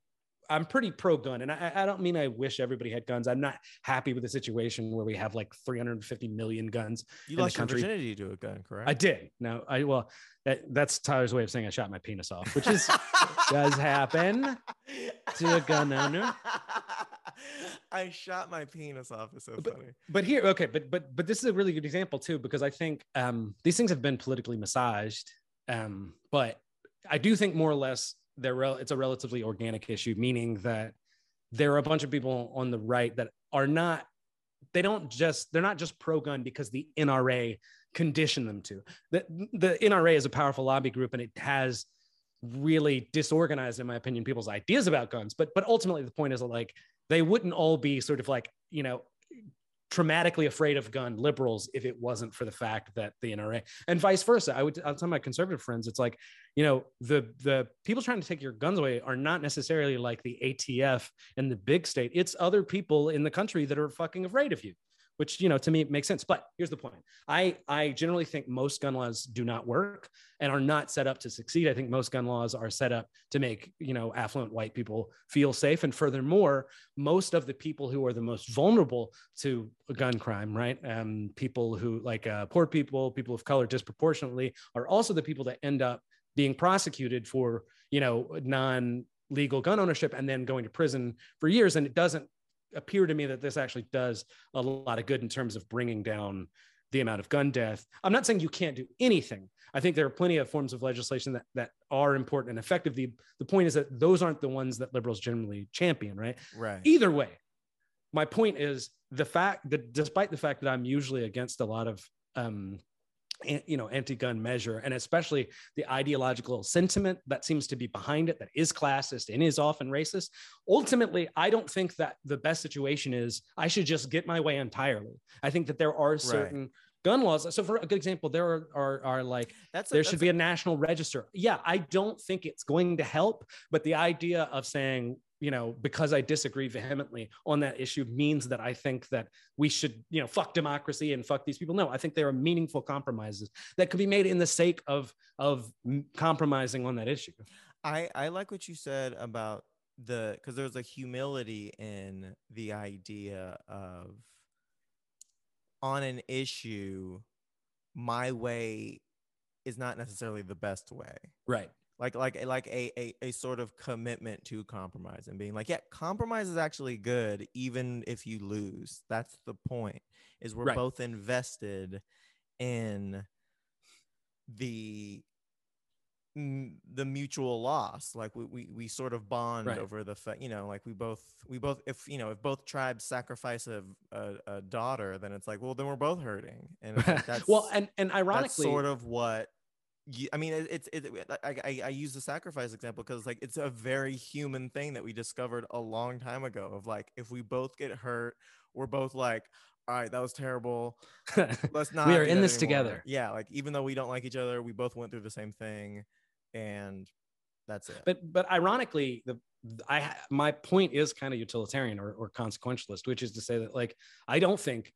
I'm pretty pro gun, and I, I don't mean I wish everybody had guns. I'm not happy with the situation where we have like 350 million guns. You the lost your country- virginity to a gun, correct? I did. No, I well, that, that's Tyler's way of saying I shot my penis off, which is [LAUGHS] does happen to a gun owner. [LAUGHS] [LAUGHS] I shot my penis off. It's so But- funny. but here okay but but but this is a really good example too because i think um these things have been politically massaged um but i do think more or less they're rel- it's a relatively organic issue meaning that there are a bunch of people on the right that are not they don't just they're not just pro-gun because the nra conditioned them to the, the nra is a powerful lobby group and it has really disorganized in my opinion people's ideas about guns but but ultimately the point is that like they wouldn't all be sort of like you know traumatically afraid of gun liberals if it wasn't for the fact that the NRA and vice versa. I would I'll tell my conservative friends, it's like, you know, the the people trying to take your guns away are not necessarily like the ATF and the big state. It's other people in the country that are fucking afraid of you. Which you know to me makes sense, but here's the point: I I generally think most gun laws do not work and are not set up to succeed. I think most gun laws are set up to make you know affluent white people feel safe, and furthermore, most of the people who are the most vulnerable to gun crime, right? Um, people who like uh, poor people, people of color disproportionately, are also the people that end up being prosecuted for, you know, non-legal gun ownership and then going to prison for years. And it doesn't appear to me that this actually does a lot of good in terms of bringing down the amount of gun death. I'm not saying you can't do anything. I think there are plenty of forms of legislation that, that are important and effective. The, the point is that those aren't the ones that liberals generally champion, right? Right. either way my point is the fact that despite the fact that i'm usually against a lot of um you know anti-gun measure and especially the ideological sentiment that seems to be behind it that is classist and is often racist. Ultimately i don't think that the best situation is i should just get my way entirely. I think that there are certain gun laws. So for a good example there are are, are like That's a, there that's should a- be a national register. Yeah, I don't think it's going to help, but the idea of saying, you know, because I disagree vehemently on that issue means that I think that we should, you know, fuck democracy and fuck these people. No, I think there are meaningful compromises that could be made in the sake of of compromising on that issue. I I like what you said about the because there's a humility in the idea of on an issue, my way is not necessarily the best way. Right. Like like eh, like a, a a sort of commitment to compromise and being like, yeah, compromise is actually good even if you lose. That's the point. Is we're Right. both invested in the the mutual loss like we, we we sort of bond Right. over the fact you know like we both we both if you know if both tribes sacrifice a, a, a daughter then it's like well then we're both hurting and like, [LAUGHS] that's well, and and ironically, sort of what I mean, it, it's it, I, I I use the sacrifice example because like it's a very human thing that we discovered a long time ago. Of like, if we both get hurt, we're both like, all right, that was terrible. [LAUGHS] Let's not. we are in this anymore." together. Yeah, like even though we don't like each other, we both went through the same thing, and that's it. but but ironically the i my point is kind of utilitarian or, or consequentialist which is to say that like i don't think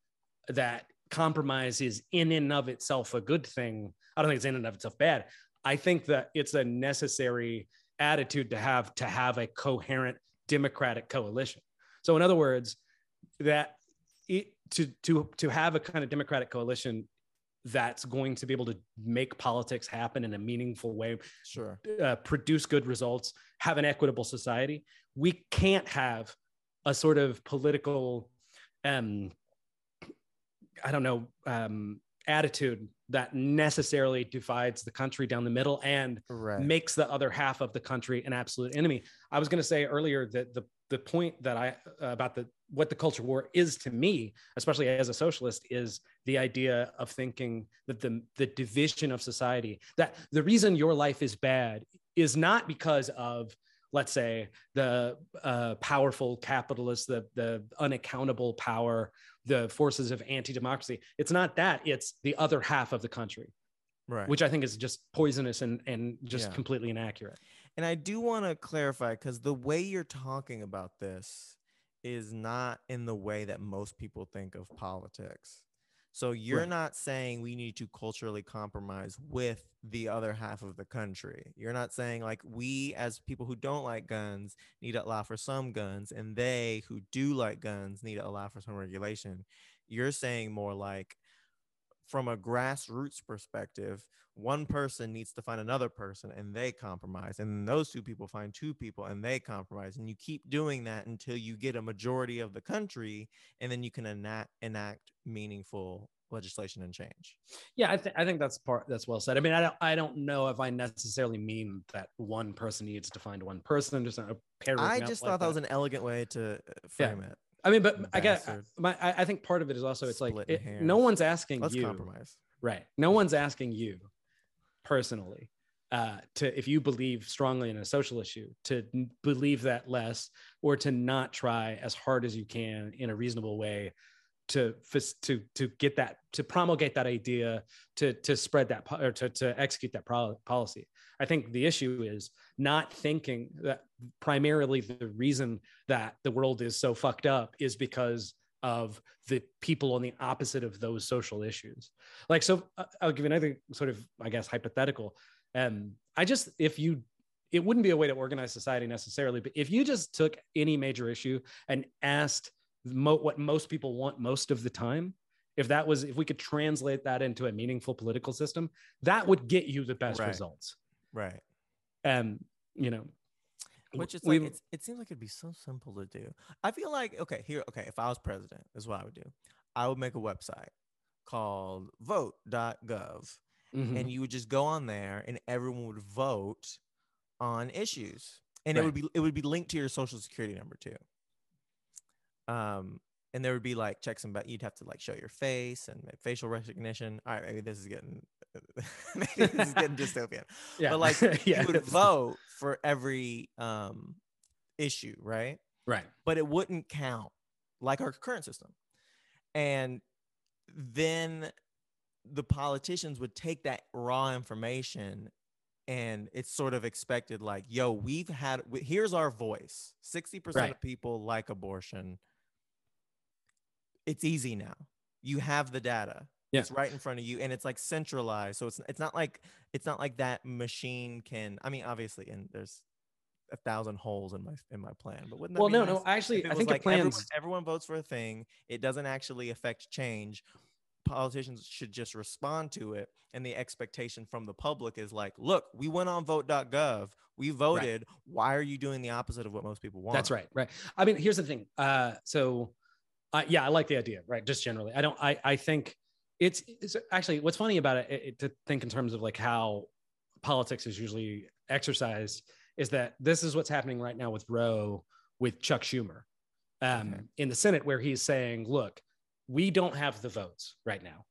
that compromise is in and of itself a good thing i don't think it's in and of itself bad i think that it's a necessary attitude to have to have a coherent democratic coalition so in other words that it, to to to have a kind of democratic coalition that's going to be able to make politics happen in a meaningful way sure. uh, produce good results, have an equitable society. We can't have a sort of political, um, I don't know, um, attitude that necessarily divides the country down the middle and Right. makes the other half of the country an absolute enemy. I was going to say earlier that the the point that I uh, about the what the culture war is to me, especially as a socialist, is the idea of thinking that the the division of society that the reason your life is bad is not because of let's say the uh, powerful capitalists, the the unaccountable power, the forces of anti-democracy. It's not that. It's the other half of the country right. which I think is just poisonous and and just Yeah. completely inaccurate. and I do want to clarify because the way you're talking about this is not in the way that most people think of politics. So you're Right. not saying we need to culturally compromise with the other half of the country. You're not saying like we as people who don't like guns need to allow for some guns and they who do like guns need to allow for some regulation. You're saying more like from a grassroots perspective, one person needs to find another person and they compromise. And then those two people find two people and they compromise. And you keep doing that until you get a majority of the country and then you can enact, enact meaningful legislation and change. Yeah, I, th- I think that's part that's well said. I mean, I don't I don't know if I necessarily mean that one person needs to find one person. Just a pair. I just like thought that was an elegant way to uh, Yeah. frame it. I mean, but I bastard. my. I, I think part of it is also it's like it, no one's asking Let's you compromise. right. No one's asking you personally uh, to if you believe strongly in a social issue to believe that less or to not try as hard as you can in a reasonable way to to to get that to promulgate that idea to to spread that or to to execute that policy. I think the issue is not thinking that primarily the reason that the world is so fucked up is because of the people on the opposite of those social issues. Like, so uh, I'll give you another sort of, I guess, hypothetical. Um, I just, if you, it wouldn't be a way to organize society necessarily, but if you just took any major issue and asked mo- what most people want most of the time, if that was, if we could translate that into a meaningful political system, that would get you the best Right. results. Right. And, you know, Which is we- like it's, it seems like it'd be so simple to do. I feel like okay, here okay, if I was president, is what I would do. I would make a website called vote.gov mhm. and you would just go on there and everyone would vote on issues. And it would be it would be linked to your social security number too. Um and there would be like checks and but you'd have to like show your face and facial recognition. All right, maybe this is getting [LAUGHS] maybe this is getting dystopian yeah. but like [LAUGHS] yeah. you would vote for every um issue, right? right. But it wouldn't count like our current system. And then the politicians would take that raw information and it's sort of expected like, yo, we've had here's our voice. 60% Right. of people like abortion. It's easy now. You have the data. Yeah. It's right in front of you and it's like centralized. So it's it's not like it's not like that machine can I mean obviously and there's a thousand holes in my in my plan. But wouldn't that Well, no, nice no. Actually, I think like the everyone, plans. everyone votes for a thing, it doesn't actually affect change. Politicians should just respond to it, and the expectation from the public is like, "Look, we went on vote.gov, we voted. Why are you doing the opposite of what most people want?" That's right. Right. I mean, here's the thing. Uh, so, uh, yeah, I like the idea. Right. Just generally, I don't. I I think it's, it's actually what's funny about it, it to think in terms of like how politics is usually exercised is that this is what's happening right now with Roe with Chuck Schumer um, Okay. in the Senate, where he's saying, "Look, we don't have the votes right now,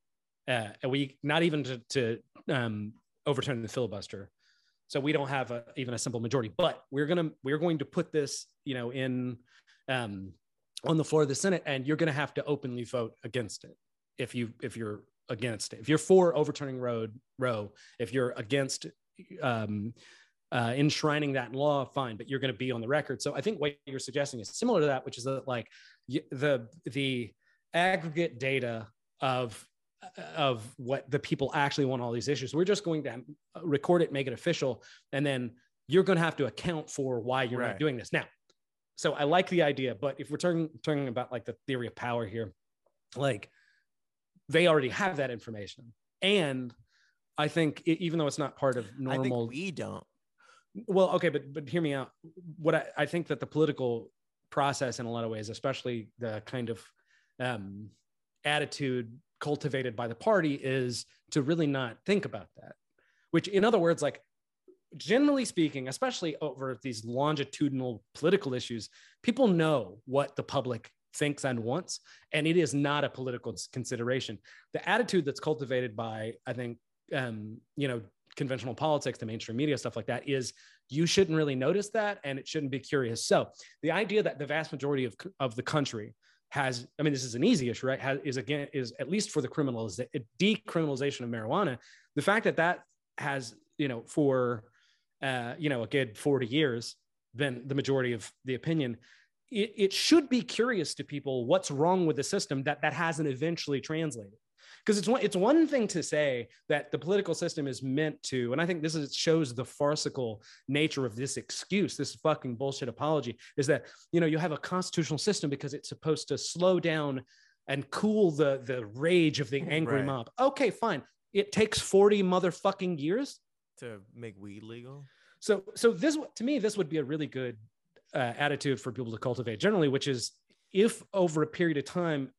uh, and we not even to, to um, overturn the filibuster." So we don't have a, even a simple majority, but we're gonna we're going to put this, you know, in um, on the floor of the Senate, and you're going to have to openly vote against it if you if you're against it. If you're for overturning road Roe, if you're against um, uh, enshrining that in law, fine, but you're going to be on the record. So I think what you're suggesting is similar to that, which is that like the the aggregate data of of what the people actually want all these issues. We're just going to record it, make it official, and then you're going to have to account for why you're Right. not doing this now. So I like the idea, but if we're talking talking about like the theory of power here, like they already have that information, and I think e- even though it's not part of I normal think we don't. well okay but but hear me out. What I, I think that the political process in a lot of ways especially the kind of um, attitude cultivated by the party is to really not think about that. Which in other words like generally speaking especially over these longitudinal political issues people know what the public thinks and wants and it is not a political consideration the attitude that's cultivated by i think um, you know conventional politics, the mainstream media, stuff like that, is you shouldn't really notice that and it shouldn't be curious. So the idea that the vast majority of, of the country has, I mean, this is an easy issue, right? Has, is again, is at least for the criminalization, decriminalization of marijuana, the fact that that has, you know, for uh, you know, a good 40 years been the majority of the opinion. It, it should be curious to people what's wrong with the system that that hasn't eventually translated because it's one it's one thing to say that the political system is meant to and i think this is shows the farcical nature of this excuse this fucking bullshit apology is that you know you have a constitutional system because it's supposed to slow down and cool the the rage of the angry Right. mob okay fine it takes 40 motherfucking years to make weed legal. so so this to me this would be a really good uh, attitude for people to cultivate generally which is if over a period of time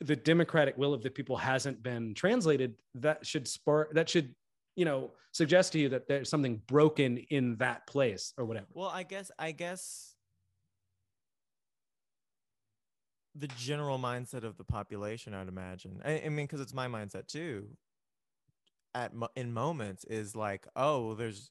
the democratic will of the people hasn't been translated that should spark that should you know suggest to you that there's something broken in that place or whatever Well, I guess I guess the general mindset of the population, I'd imagine. I, I mean, because it's my mindset too. At in moments is like, oh, there's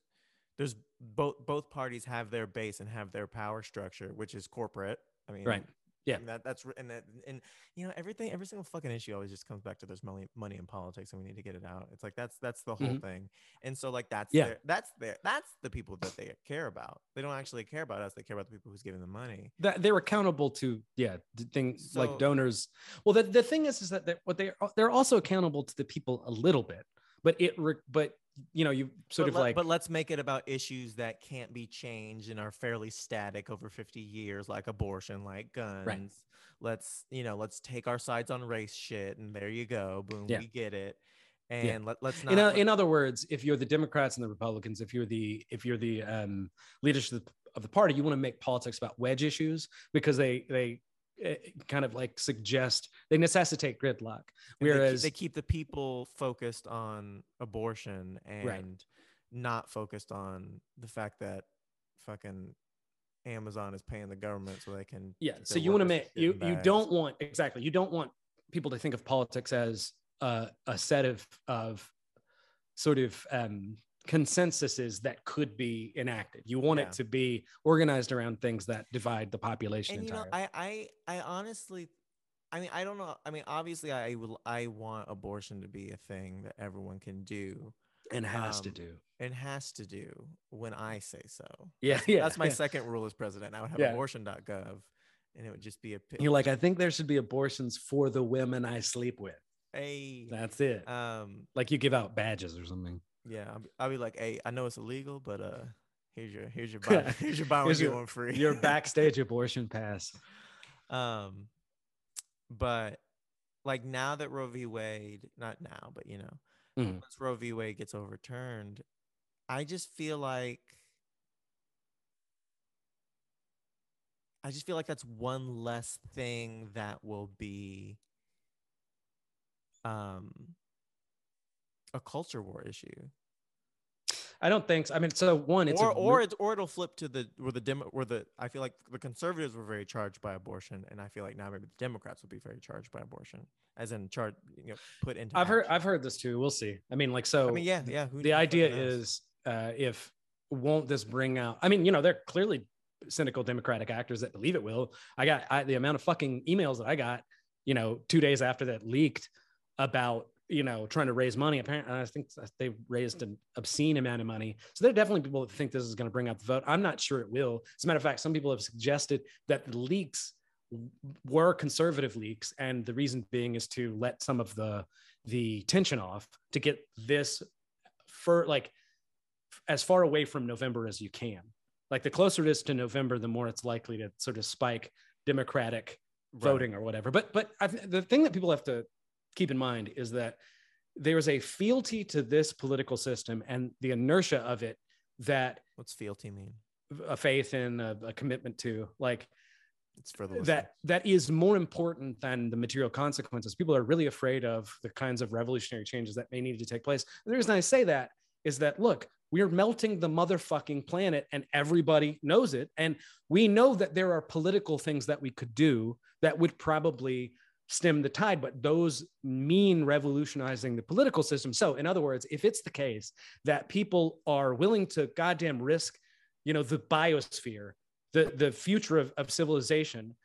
there's both both parties have their base and have their power structure, which is corporate. I mean, Right. Yeah. and that that's and that, and you know everything every single fucking issue always just comes back to there's money money in politics and we need to get it out. It's like that's that's the whole Mhm. thing. And so like that's Yeah. their, that's their that's the people that they care about. They don't actually care about us. They care about the people who's giving them money. that they're accountable to yeah things like donors well the, the thing is is that what they are they're also accountable to the people a little bit but it re, but you know you sort but of let- like but let's make it about issues that can't be changed and are fairly static over 50 years like abortion like guns. Let's you know let's take our sides on race shit and there you go boom Yeah. we get it. And let, let's not in, o- let- in other words if you're the democrats and the republicans if you're the if you're the um, leadership of the party you want to make politics about wedge issues because they they kind of like suggest they necessitate gridlock and they keep- whereas they keep the people focused on abortion and not focused on the fact that fucking amazon is paying the government so they can yeah so you want to make you in you don't want exactly you don't want people to think of politics as uh, a set of of sort of um consensuses that could be enacted. You want Yeah. it to be organized around things that divide the population and you know I, I i honestly i mean i don't know i mean obviously i will i want abortion to be a thing that everyone can do and has to um, do. and has to do when i say so. Yeah yeah that's my yeah. second rule as president. I would have Yeah. abortion.gov and it would just be a pi- you're like i think there should be abortions for the women i sleep with. Hey, that's it. Um like you give out badges or something yeah I'll be, I'll be like hey i know it's illegal but uh here's your here's your buy [LAUGHS] here's your buy Here's your- one free your backstage [LAUGHS] abortion pass Um, but like now that Roe v. Wade, not now, but you know, Mhm. once Roe v. Wade gets overturned, I just feel like I just feel like that's one less thing that will be um a culture war issue. i don't think so. i mean so one it's or a or re- it, or it'll flip to the where the demo where the I feel like the conservatives were very charged by abortion, and I feel like now maybe the Democrats will be very charged by abortion, as in charged you know put into. i've heard i've heard this too we'll see i mean like so I mean, yeah, yeah. who- the idea is uh, if won't this bring out i mean you know they're clearly cynical democratic actors that believe it will i got I, the amount of fucking emails that i got you know two days after that leaked about you know trying to raise money apparently i think they've raised an obscene amount of money so there are definitely people that think this is going to bring up the vote i'm not sure it will as a matter of fact some people have suggested that the leaks were conservative leaks and the reason being is to let some of the the tension off to get this for like as far away from November as you can. Like the closer it is to November, the more it's likely to sort of spike Democratic Right. voting or whatever. But but I, th- the thing that people have to keep in mind is that there is a fealty to this political system and the inertia of it that What's fealty mean? a faith in a, a commitment to like It's for the that that is more important than the material consequences. People are really afraid of the kinds of revolutionary changes that may need to take place. And the reason I say that is that look, we're melting the motherfucking planet and everybody knows it. And we know that there are political things that we could do that would probably stem the tide, but those mean revolutionizing the political system. So, in other words, if it's the case that people are willing to goddamn risk, you know, the biosphere, the, the future of, of civilization,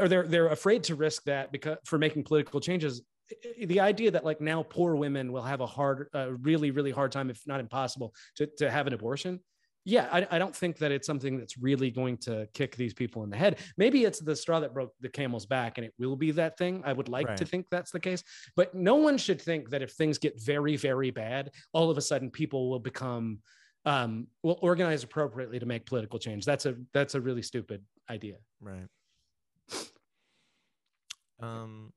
or they're they're afraid to risk that because for making political changes the idea that like now poor women will have a hard, uh, really, really hard time, if not impossible, to, to have an abortion. Yeah, I, I don't think that it's something that's really going to kick these people in the head. Maybe it's the straw that broke the camel's back, and it will be that thing. I would like to think that's the case, but no one should think that if things get very, very bad, all of a sudden people will become um, will organize appropriately to make political change. That's a that's a really stupid idea. Right. Um,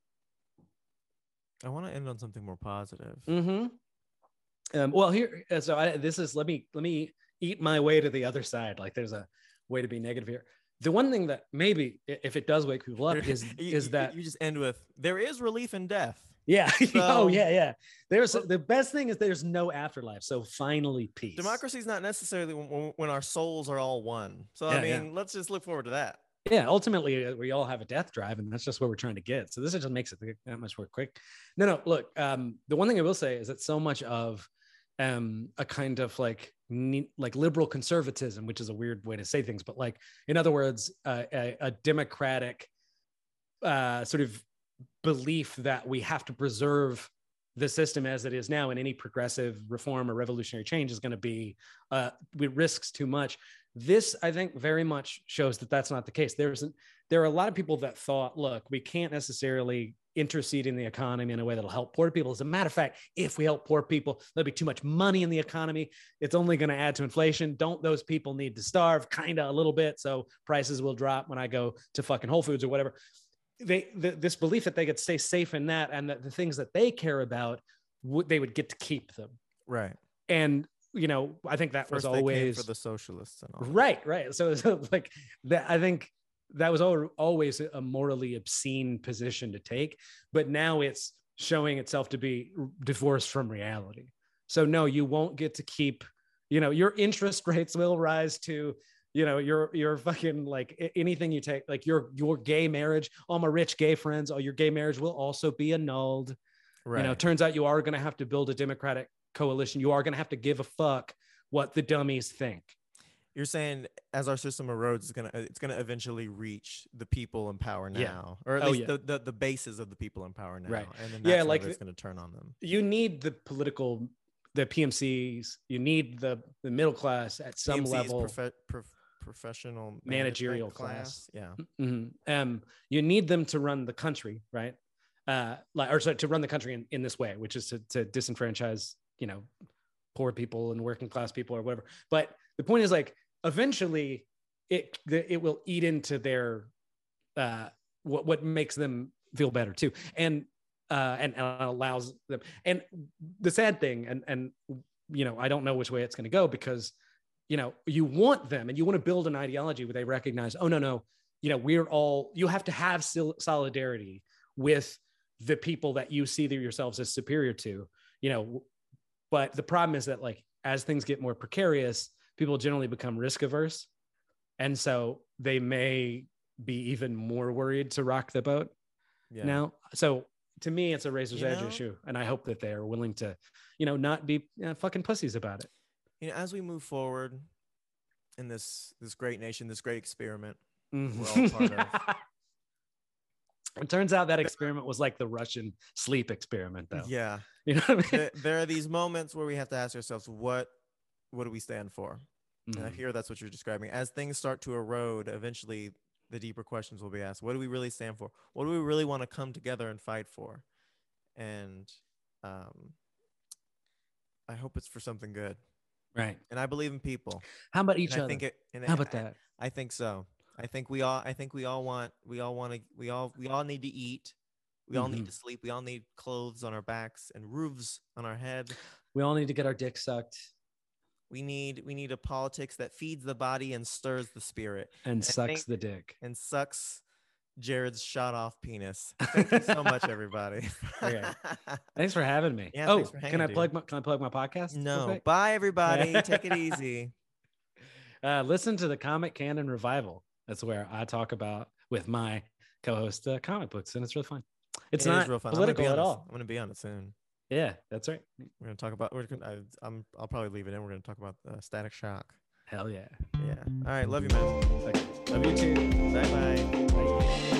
I want to end on something more positive. Mm-hmm. Um, well, here, uh, so I, this is let me let me eat my way to the other side. Like, there's a way to be negative here. The one thing that maybe if it does wake people up [LAUGHS] is You- is that you just end with there is relief in death. yeah [LAUGHS] oh yeah yeah there's the best thing is there's no afterlife so finally peace Democracy is not necessarily when, when- our souls are all one. So Yeah, I yeah. mean, let's just look forward to that. yeah ultimately uh, we all have a death drive and that's just what we're trying to get so this just makes it that much more quick no no look um the one thing i will say is that so much of um a kind of like like liberal conservatism which is a weird way to say things but like in other words uh, a, a democratic uh sort of belief that we have to preserve the system as it is now and any progressive reform or revolutionary change is going to be uh risks too much. This i think very much shows that that's not the case. There's an, there are a lot of people that thought look we can't necessarily intercede in the economy in a way that'll help poor people. As a matter of fact if we help poor people there'll be too much money in the economy. It's only going to add to inflation. Don't those people need to starve? Kind of a little bit so prices will drop when i go to fucking whole foods or whatever. They the, this belief that they could stay safe in that and that the things that they care about would they would get to keep them. Right. and you know i think that First was always for the socialists and all. Right, right right. So, so like that i think that was al- always a morally obscene position to take but now it's showing itself to be divorced from reality so no you won't get to keep you know your interest [LAUGHS] rates will rise to you know your your fucking like anything you take like your your gay marriage all my rich gay friends all your gay marriage will also be annulled Right. you know, turns out you are going to have to build a democratic coalition. You are going to have to give a fuck what the dummies think. You're saying as our system erodes, it's gonna it's gonna eventually reach the people in power Yeah. now, or at Oh, least yeah. the, the the bases of the people in power now, Right. and then Yeah, that's like it's gonna turn on them. You need the political, the PMCs. You need the the middle class at some level. prof- professional Managerial class. Yeah. Mhm. Um, you need them to run the country, right? Uh, like, or sorry, to run the country in, in this way, which is to, to disenfranchise, you know, poor people and working class people or whatever. But the point is, like, eventually, it it will eat into their uh, what what makes them feel better too, and uh, and, and allows them. And the sad thing, and and you know, I don't know which way it's going to go because you know you want them and you want to build an ideology where they recognize oh no no you know we're all you have to have solidarity with the people that you see yourselves as superior to you know but the problem is that like as things get more precarious people generally become risk averse and so they may be even more worried to rock the boat Yeah. now so to me it's a razor's You edge know- issue and i hope that they're willing to you know not be uh, fucking pussies about it you know, as we move forward in this this great nation, this great experiment, all part of. [LAUGHS] it turns out that experiment was like the Russian sleep experiment, though. yeah, You know what I mean? there are these moments where we have to ask ourselves, what what do we stand for? And I Mhm. hear that's what you're describing. As things start to erode, eventually the deeper questions will be asked. What do we really stand for? What do we really want to come together and fight for? And um, I hope it's for something good. Right. And I believe in people. How about And each I other? think it. And How about I- that? I think so. I think we all. I think we all want. We all want to. We all. We all need to eat. We all Mm-hmm. need to sleep. We all need clothes on our backs and roofs on our head. We all need to get our dick sucked We need. We need a politics that feeds the body and stirs the spirit and I sucks think- the dick. and sucks Jared's shot off penis. [LAUGHS] Thank you so much, everybody. Okay. [LAUGHS] Thanks for having me. Yeah, oh, can hanging, I dude. plug my can I plug my podcast? no. Bye, everybody. [LAUGHS] Take it easy. Uh, listen to the Comic Canon Revival. That's where I talk about with my co-host uh, comic books, and it's really fun. It's It not real fun. I'm gonna be political at all. I'm gonna be on it soon. Yeah, that's right. We're gonna talk about. We're gonna. I, am I'll probably leave it in. We're gonna talk about uh, Static Shock. Hell yeah. Yeah. All right. Love you, man. Love you too. Bye bye